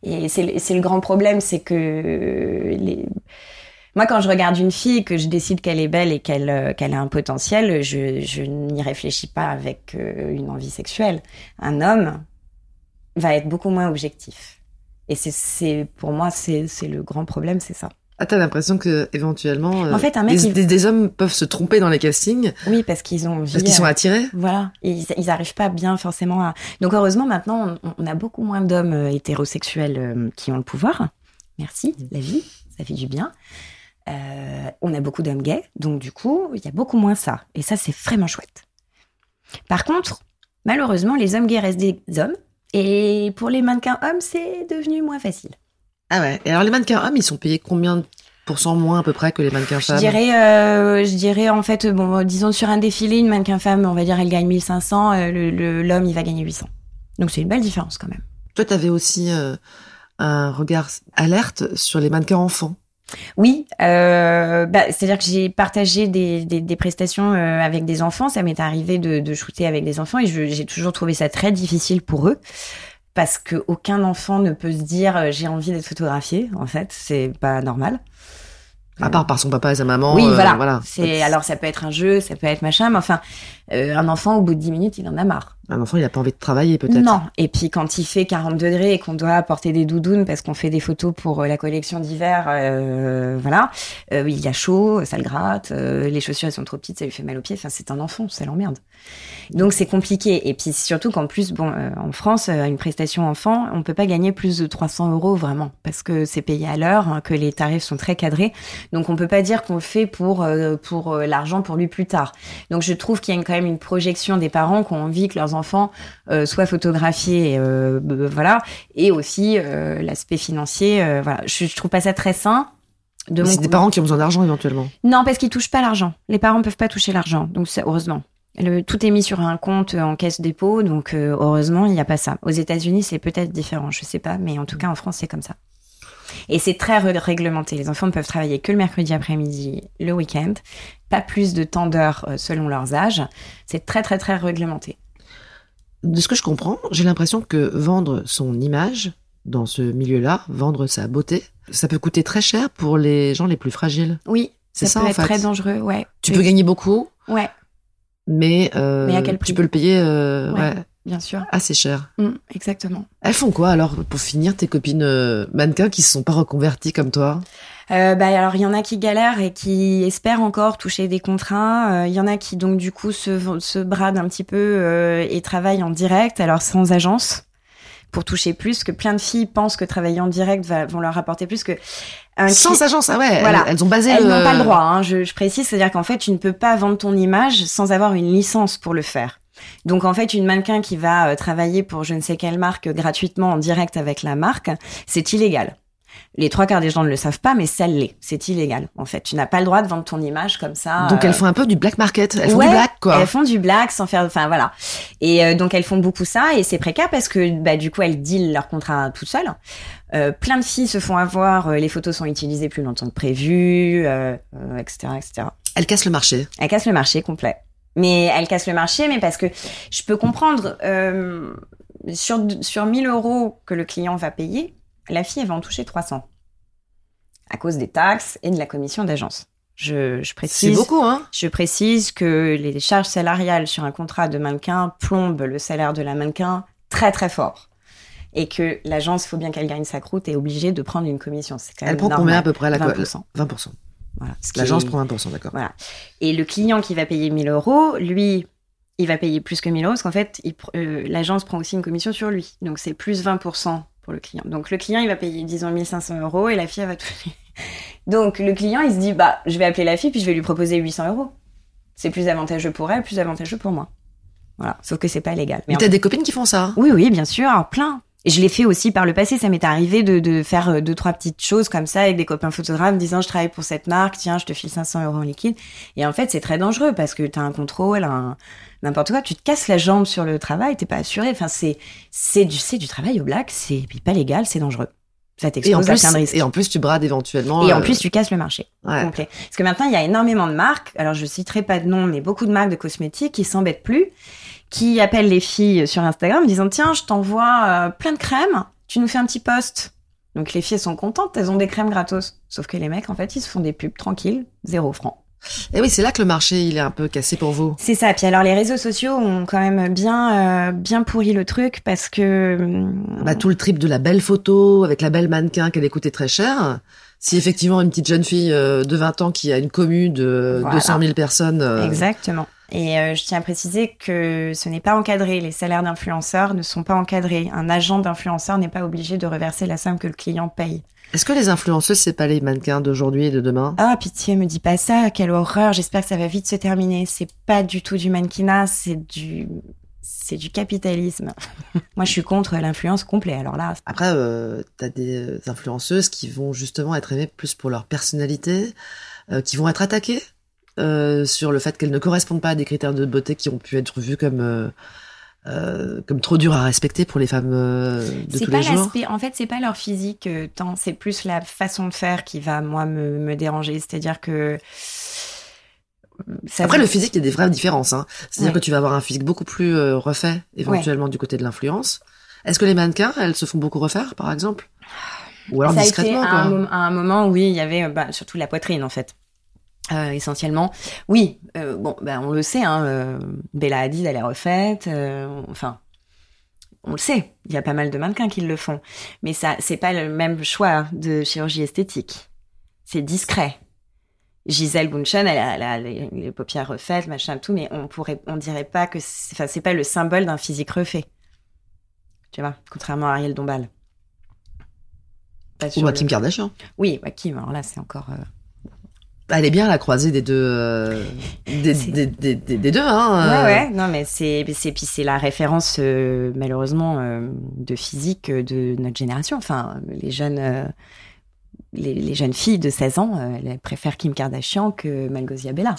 Et c'est le- c'est le grand problème, c'est que les... moi, quand je regarde une fille, que je décide qu'elle est belle et qu'elle euh, qu'elle a un potentiel, je, je n'y réfléchis pas avec euh, une envie sexuelle. Un homme va être beaucoup moins objectif. Et c'est- pour moi, c'est le grand problème, c'est ça. Ah, t'as l'impression que éventuellement, euh, En fait, un mec, des, il- des- des hommes peuvent se tromper dans les castings Oui, parce qu'ils ont envie. parce qu'ils sont euh, attirés. Voilà, ils, ils arrivent pas bien forcément à. Donc heureusement maintenant, on, on a beaucoup moins d'hommes hétérosexuels qui ont le pouvoir. Merci, la vie, ça fait du bien. Euh, on a beaucoup d'hommes gays, donc du coup, il y a beaucoup moins ça. Et ça, c'est vraiment chouette. Par contre, malheureusement, les hommes gays restent des hommes. Et pour les mannequins hommes, c'est devenu moins facile. Ah ouais. Et alors les mannequins hommes, ils sont payés combien de pourcents moins à peu près que les mannequins Je femmes? dirais, euh, je dirais en fait, bon, disons sur un défilé, une mannequin femme, on va dire, elle gagne 1500, euh, le- l'homme, il va gagner 800. Donc c'est une belle différence quand même. Toi, t'avais aussi euh, un regard alerte sur les mannequins enfants. Oui, euh, bah, c'est-à-dire que j'ai partagé des, des, des prestations euh, avec des enfants. Ça m'est arrivé de, de shooter avec des enfants et j'ai toujours trouvé ça très difficile pour eux parce que aucun enfant ne peut se dire euh, j'ai envie d'être photographié. En fait, c'est pas normal. À part par son papa et sa maman. oui, euh, voilà. voilà. C'est alors ça peut être un jeu, ça peut être machin, mais enfin Euh, un enfant, au bout de 10 minutes, il en a marre. Un enfant, il a pas envie de travailler peut-être. Non. Et puis quand il fait 40 degrés et qu'on doit apporter des doudounes parce qu'on fait des photos pour euh, la collection d'hiver, euh, voilà, euh, il a chaud, ça le gratte, euh, les chaussures elles sont trop petites, ça lui fait mal aux pieds. Enfin, c'est un enfant, ça l'emmerde. Donc c'est compliqué. Et puis surtout qu'en plus, bon, en France, une prestation enfant, on peut pas gagner plus de 300 euros vraiment parce que c'est payé à l'heure, hein, que les tarifs sont très cadrés. Donc on peut pas dire qu'on le fait pour pour l'argent pour lui plus tard. Donc je trouve qu'il y a une- quand même une projection des parents qui ont envie que leurs enfants euh, soient photographiés, euh, voilà, et aussi euh, l'aspect financier. voilà, je, je trouve pas ça très sain. De mon C'est des parents qui ont besoin d'argent éventuellement. non, parce qu'ils touchent pas l'argent. Les parents peuvent pas toucher l'argent, donc c'est heureusement. Le, tout est mis sur un compte en caisse dépôt, donc euh, heureusement il n'y a pas ça. Aux États-Unis c'est peut-être différent, je sais pas, mais en tout cas en France c'est comme ça. Et c'est très ré- réglementé. Les enfants ne peuvent travailler que le mercredi après-midi, le week-end, pas plus de temps d'heures euh, selon leurs âges. C'est très très très réglementé. De ce que je comprends, j'ai l'impression que vendre son image dans ce milieu-là, vendre sa beauté, ça peut coûter très cher pour les gens les plus fragiles. Oui, C'est ça, ça, peut en être fait. très dangereux, ouais. Tu peux gagner beaucoup, Ouais, mais, euh, Mais à quel prix tu peux le payer euh, Ouais. ouais, bien sûr. assez cher. Mm, exactement. Elles font quoi alors pour finir tes copines euh, mannequins qui se sont pas reconverties comme toi? Euh, bah alors il y en a qui galèrent et qui espèrent encore toucher des contrats. Euh, Il y en a qui donc du coup se, se bradent un petit peu euh, et travaillent en direct, alors sans agence, pour toucher plus. Que plein de filles pensent que travailler en direct va, vont leur rapporter plus que un Sans agence, ah ouais, Voilà. elles, elles ont basé Elles le... n'ont pas le droit, hein, je, je précise, c'est-à-dire qu'en fait tu ne peux pas vendre ton image sans avoir une licence pour le faire. Donc en fait, une mannequin qui va euh, travailler pour je ne sais quelle marque euh, gratuitement en direct avec la marque, c'est illégal. Les trois quarts des gens ne le savent pas, mais ça l'est. C'est illégal. En fait, tu n'as pas le droit de vendre ton image comme ça. Donc euh, elles font un peu du black market, elles font du black quoi. Elles font du black sans faire, enfin voilà. Et euh, donc elles font beaucoup ça et c'est précaire parce que bah du coup elles dealent leur contrat toutes seules. Euh, plein de filles se font avoir, euh, les photos sont utilisées plus longtemps que prévu, euh, euh, etc., etc. Elles cassent le marché. Elle casse le marché complet. Mais elle casse le marché, mais parce que je peux comprendre euh, sur sur 1000 euros que le client va payer, la fille elle va en toucher 300 à cause des taxes et de la commission d'agence. Je, précise. beaucoup hein. Je précise que les charges salariales sur un contrat de mannequin plombent le salaire de la mannequin très très fort. Et que l'agence, faut bien qu'elle gagne sa croûte, est obligée de prendre une commission. C'est quand même Elle prend normal. combien à peu près la co- 20%. 20%. Voilà. L'agence est- prend 1%, d'accord. Voilà. Et le client qui va payer 1000 euros, lui, il va payer plus que 1000 euros parce qu'en fait, pr- euh, l'agence prend aussi une commission sur lui. Donc c'est plus 20% pour le client. Donc le client, il va payer, disons, 1500 euros et la fille, elle va toucher. Donc le client, il se dit, bah, je vais appeler la fille puis je vais lui proposer 800 euros. C'est plus avantageux pour elle, plus avantageux pour moi. Voilà. Sauf que c'est pas légal. Mais en t'as des copines qui font ça oui, oui, bien sûr, plein. Et je l'ai fait aussi par le passé. Ça m'est arrivé de, de faire euh, deux, trois petites choses comme ça avec des copains photographes, disant je travaille pour cette marque, tiens, je te file 500 euros en liquide. Et en fait, c'est très dangereux parce que t'as un contrôle, un n'importe quoi. Tu te casses la jambe sur le travail, t'es pas assuré. Enfin, c'est c'est du c'est du travail au black, c'est pas légal, c'est dangereux. Ça t'expose à plein de risques. et en plus, tu brades éventuellement. Et en euh, plus, tu casses le marché ouais. complet. Parce que maintenant, il y a énormément de marques. Alors, je citerai pas de nom, mais beaucoup de marques de cosmétiques qui s'embêtent plus, qui appellent les filles sur Instagram en disant tiens, je t'envoie euh, plein de crèmes, tu nous fais un petit post. Donc les filles sont contentes, elles ont des crèmes gratos. Sauf que les mecs, en fait, ils se font des pubs tranquilles, zéro franc. Et oui, c'est là que le marché, il est un peu cassé pour vous. C'est ça. Puis alors, les réseaux sociaux ont quand même bien, euh, bien pourri le truc parce que hum, Bah, tout le trip de la belle photo avec la belle mannequin qu'elle est coûtée très cher. Si effectivement une petite jeune fille euh, de 20 ans qui a une commu de Voilà. 200 000 personnes, euh, Exactement. Et euh, je tiens à préciser que ce n'est pas encadré. Les salaires d'influenceurs ne sont pas encadrés. Un agent d'influenceur n'est pas obligé de reverser la somme que le client paye. est-ce que les influenceuses c'est pas les mannequins d'aujourd'hui et de demain? Ah, pitié, me dis pas ça. Quelle horreur. J'espère que ça va vite se terminer. C'est pas du tout du mannequinat, c'est du, c'est du capitalisme. Moi, je suis contre l'influence complète. Alors là, Après, euh, t'as des influenceuses qui vont justement être aimées plus pour leur personnalité, euh, qui vont être attaquées? Euh, sur le fait qu'elles ne correspondent pas à des critères de beauté qui ont pu être vus comme euh, euh, comme trop durs à respecter pour les femmes euh, de tous pas les jours. En fait, c'est pas leur physique euh, tant. C'est plus la façon de faire qui va moi me, me déranger. C'est-à-dire que ça Après, le physique, il y a des vraies différences. Hein. C'est-à-dire Ouais. que tu vas avoir un physique beaucoup plus euh, refait, éventuellement, du côté de l'influence. Est-ce que les mannequins, elles se font beaucoup refaire, par exemple? Ou alors ça a été discrètement, à quoi un, à un moment, oui, il y avait bah, surtout la poitrine en fait. Euh, essentiellement, oui. Euh, bon, ben on le sait. Hein, euh, Bella Hadid, elle est refaite. euh, enfin, on le sait. Il y a pas mal de mannequins qui le font, mais ça, c'est pas le même choix de chirurgie esthétique. C'est discret. Gisèle Bundchen, elle a, elle a les, les paupières refaites, machin, tout, mais on pourrait, on dirait pas que, c'est- enfin, c'est pas le symbole d'un physique refait. Tu vois, contrairement à Ariel Dombal. Ou à le- Kim Kardashian. Oui, bah, Kim. Alors là, c'est encore. Elle est bien à la croisée des deux, euh, des, C'est- des, des, des- des deux, hein. Ouais, euh. ouais, non, mais c'est, c'est, puis c'est la référence, euh, malheureusement, euh, de physique de notre génération. Enfin, les jeunes, euh, les, les jeunes filles de 16 ans, euh, elles préfèrent Kim Kardashian que Malgosia Bella.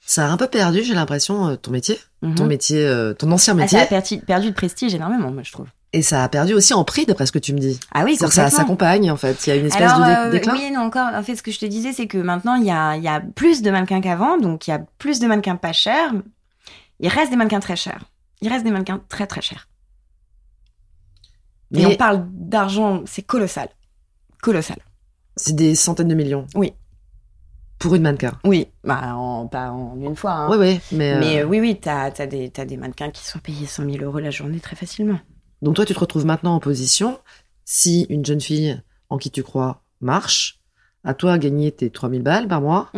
Ça a un peu perdu, j'ai l'impression, ton métier, Mhm. ton métier, euh, ton ancien Ah, métier, ça a perdu, perdu de prestige énormément, moi, je trouve. Et ça a perdu aussi en prix, d'après ce que tu me dis. Ah oui, que ça complètement. s'accompagne, en fait. Il y a une espèce Alors, de dé- euh, déclin. oui non, encore. En fait, ce que je te disais, c'est que maintenant, il y a, il y a plus de mannequins qu'avant, donc il y a plus de mannequins pas chers. Il reste des mannequins très chers. Il reste des mannequins très très chers. Et Mais- on parle d'argent, c'est colossal. Colossal. C'est des centaines de millions. Oui. Pour une mannequin. Oui, bah, en, pas en une fois. hein. Ouais, ouais, mais. euh, Mais euh, oui, oui, t'as as des, des mannequins qui sont payés 100 000 euros la journée très facilement. Donc toi, tu te retrouves maintenant en position, si une jeune fille en qui tu crois marche, à toi à gagner tes 3000 balles par mois,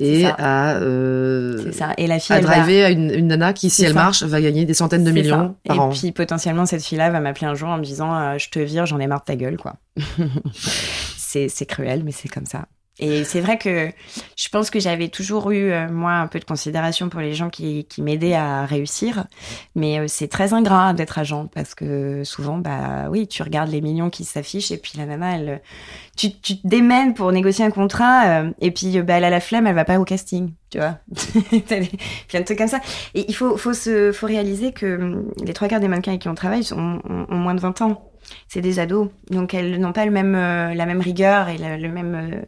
et ça. à, euh, ça. Et la fille, à va... driver à une, une nana qui, si elle ça. marche, va gagner des centaines de millions ça. par et an. puis potentiellement cette fille-là va m'appeler un jour en me disant euh, je te vire, j'en ai marre de ta gueule quoi. c'est cruel mais c'est comme ça. Et c'est vrai que je pense que j'avais toujours eu euh, moi un peu de considération pour les gens qui, qui m'aidaient à réussir, mais euh, c'est très ingrat d'être agent parce que souvent bah oui tu regardes les millions qui s'affichent et puis la nana elle tu, tu te démènes pour négocier un contrat euh, et puis bah, elle a la flemme elle va pas au casting tu vois plein de trucs comme ça et il faut, faut, se, faut réaliser que hum, les trois quarts des mannequins avec qui on travaille sont, ont, ont moins de 20 ans. C'est des ados. Donc elles n'ont pas le même, la même rigueur et le, même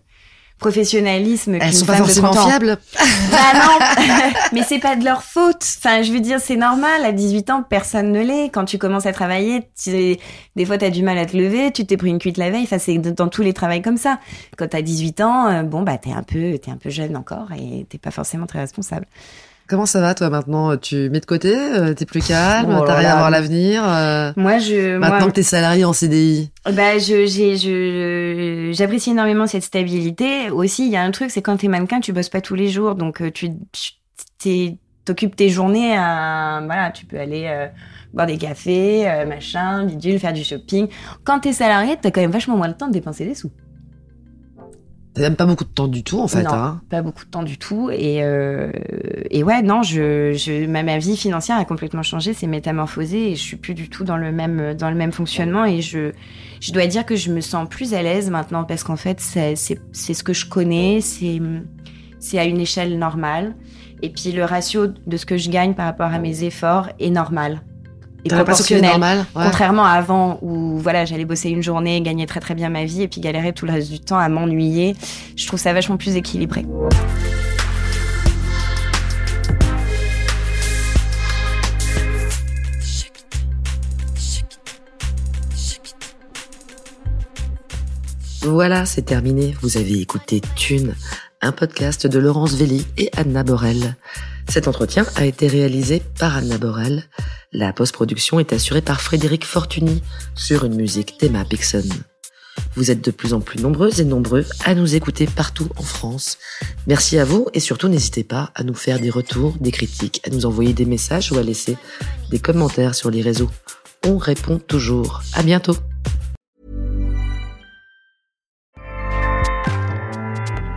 professionnalisme Elles sont pas forcément 30 ans. fiables. Bah non Mais c'est pas de leur faute. Enfin, je veux dire, c'est normal. À 18 ans, personne ne l'est. Quand tu commences à travailler, tu- des fois, t'as du mal à te lever, tu t'es pris une cuite la veille. Enfin, c'est dans tous les travails comme ça. Quand t'as 18 ans, euh, bon, bah, t'es un peu, t'es un peu jeune encore et t'es pas forcément très responsable. Comment ça va, toi, maintenant? Tu mets de côté euh, T'es plus calme Oh T'arrives là. à voir l'avenir euh, Moi, je, Maintenant moi, que t'es salarié en CDI Bah, je, j'ai, je, j'apprécie énormément cette stabilité. Aussi, il y a un truc, c'est quand t'es mannequin, tu bosses pas tous les jours, donc euh, tu, tu- t'es- t'occupes tes journées à, voilà, tu peux aller euh, boire des cafés, euh, machin, bidule, faire du shopping. Quand t'es salarié, t'as quand même vachement moins le temps de dépenser des sous. T'as même pas beaucoup de temps du tout, en fait. Non. Hein. Pas beaucoup de temps du tout. Et, euh, et ouais, non, je, je, ma, ma vie financière a complètement changé, c'est métamorphosé et je suis plus du tout dans le même, dans le même fonctionnement. Et je, je dois dire que je me sens plus à l'aise maintenant parce qu'en fait, c'est, c'est, c'est ce que je connais, c'est, c'est à une échelle normale. Et puis le ratio de ce que je gagne par rapport à mes efforts est normal. Et proportionnel. normal ouais. Contrairement à avant où voilà, j'allais bosser une journée, gagner très très bien ma vie et puis galérer tout le reste du temps à m'ennuyer, je trouve ça vachement plus équilibré. Voilà, c'est terminé. Vous avez écouté Thune, un podcast de Laurence Velli et Anna Borel. Cet entretien a été réalisé par Anna Borel. La post-production est assurée par Frédéric Fortuny sur une musique d'Emma Pixon. Vous êtes de plus en plus nombreuses et nombreux à nous écouter partout en France. Merci à vous et surtout n'hésitez pas à nous faire des retours, des critiques, à nous envoyer des messages ou à laisser des commentaires sur les réseaux. On répond toujours. À bientôt.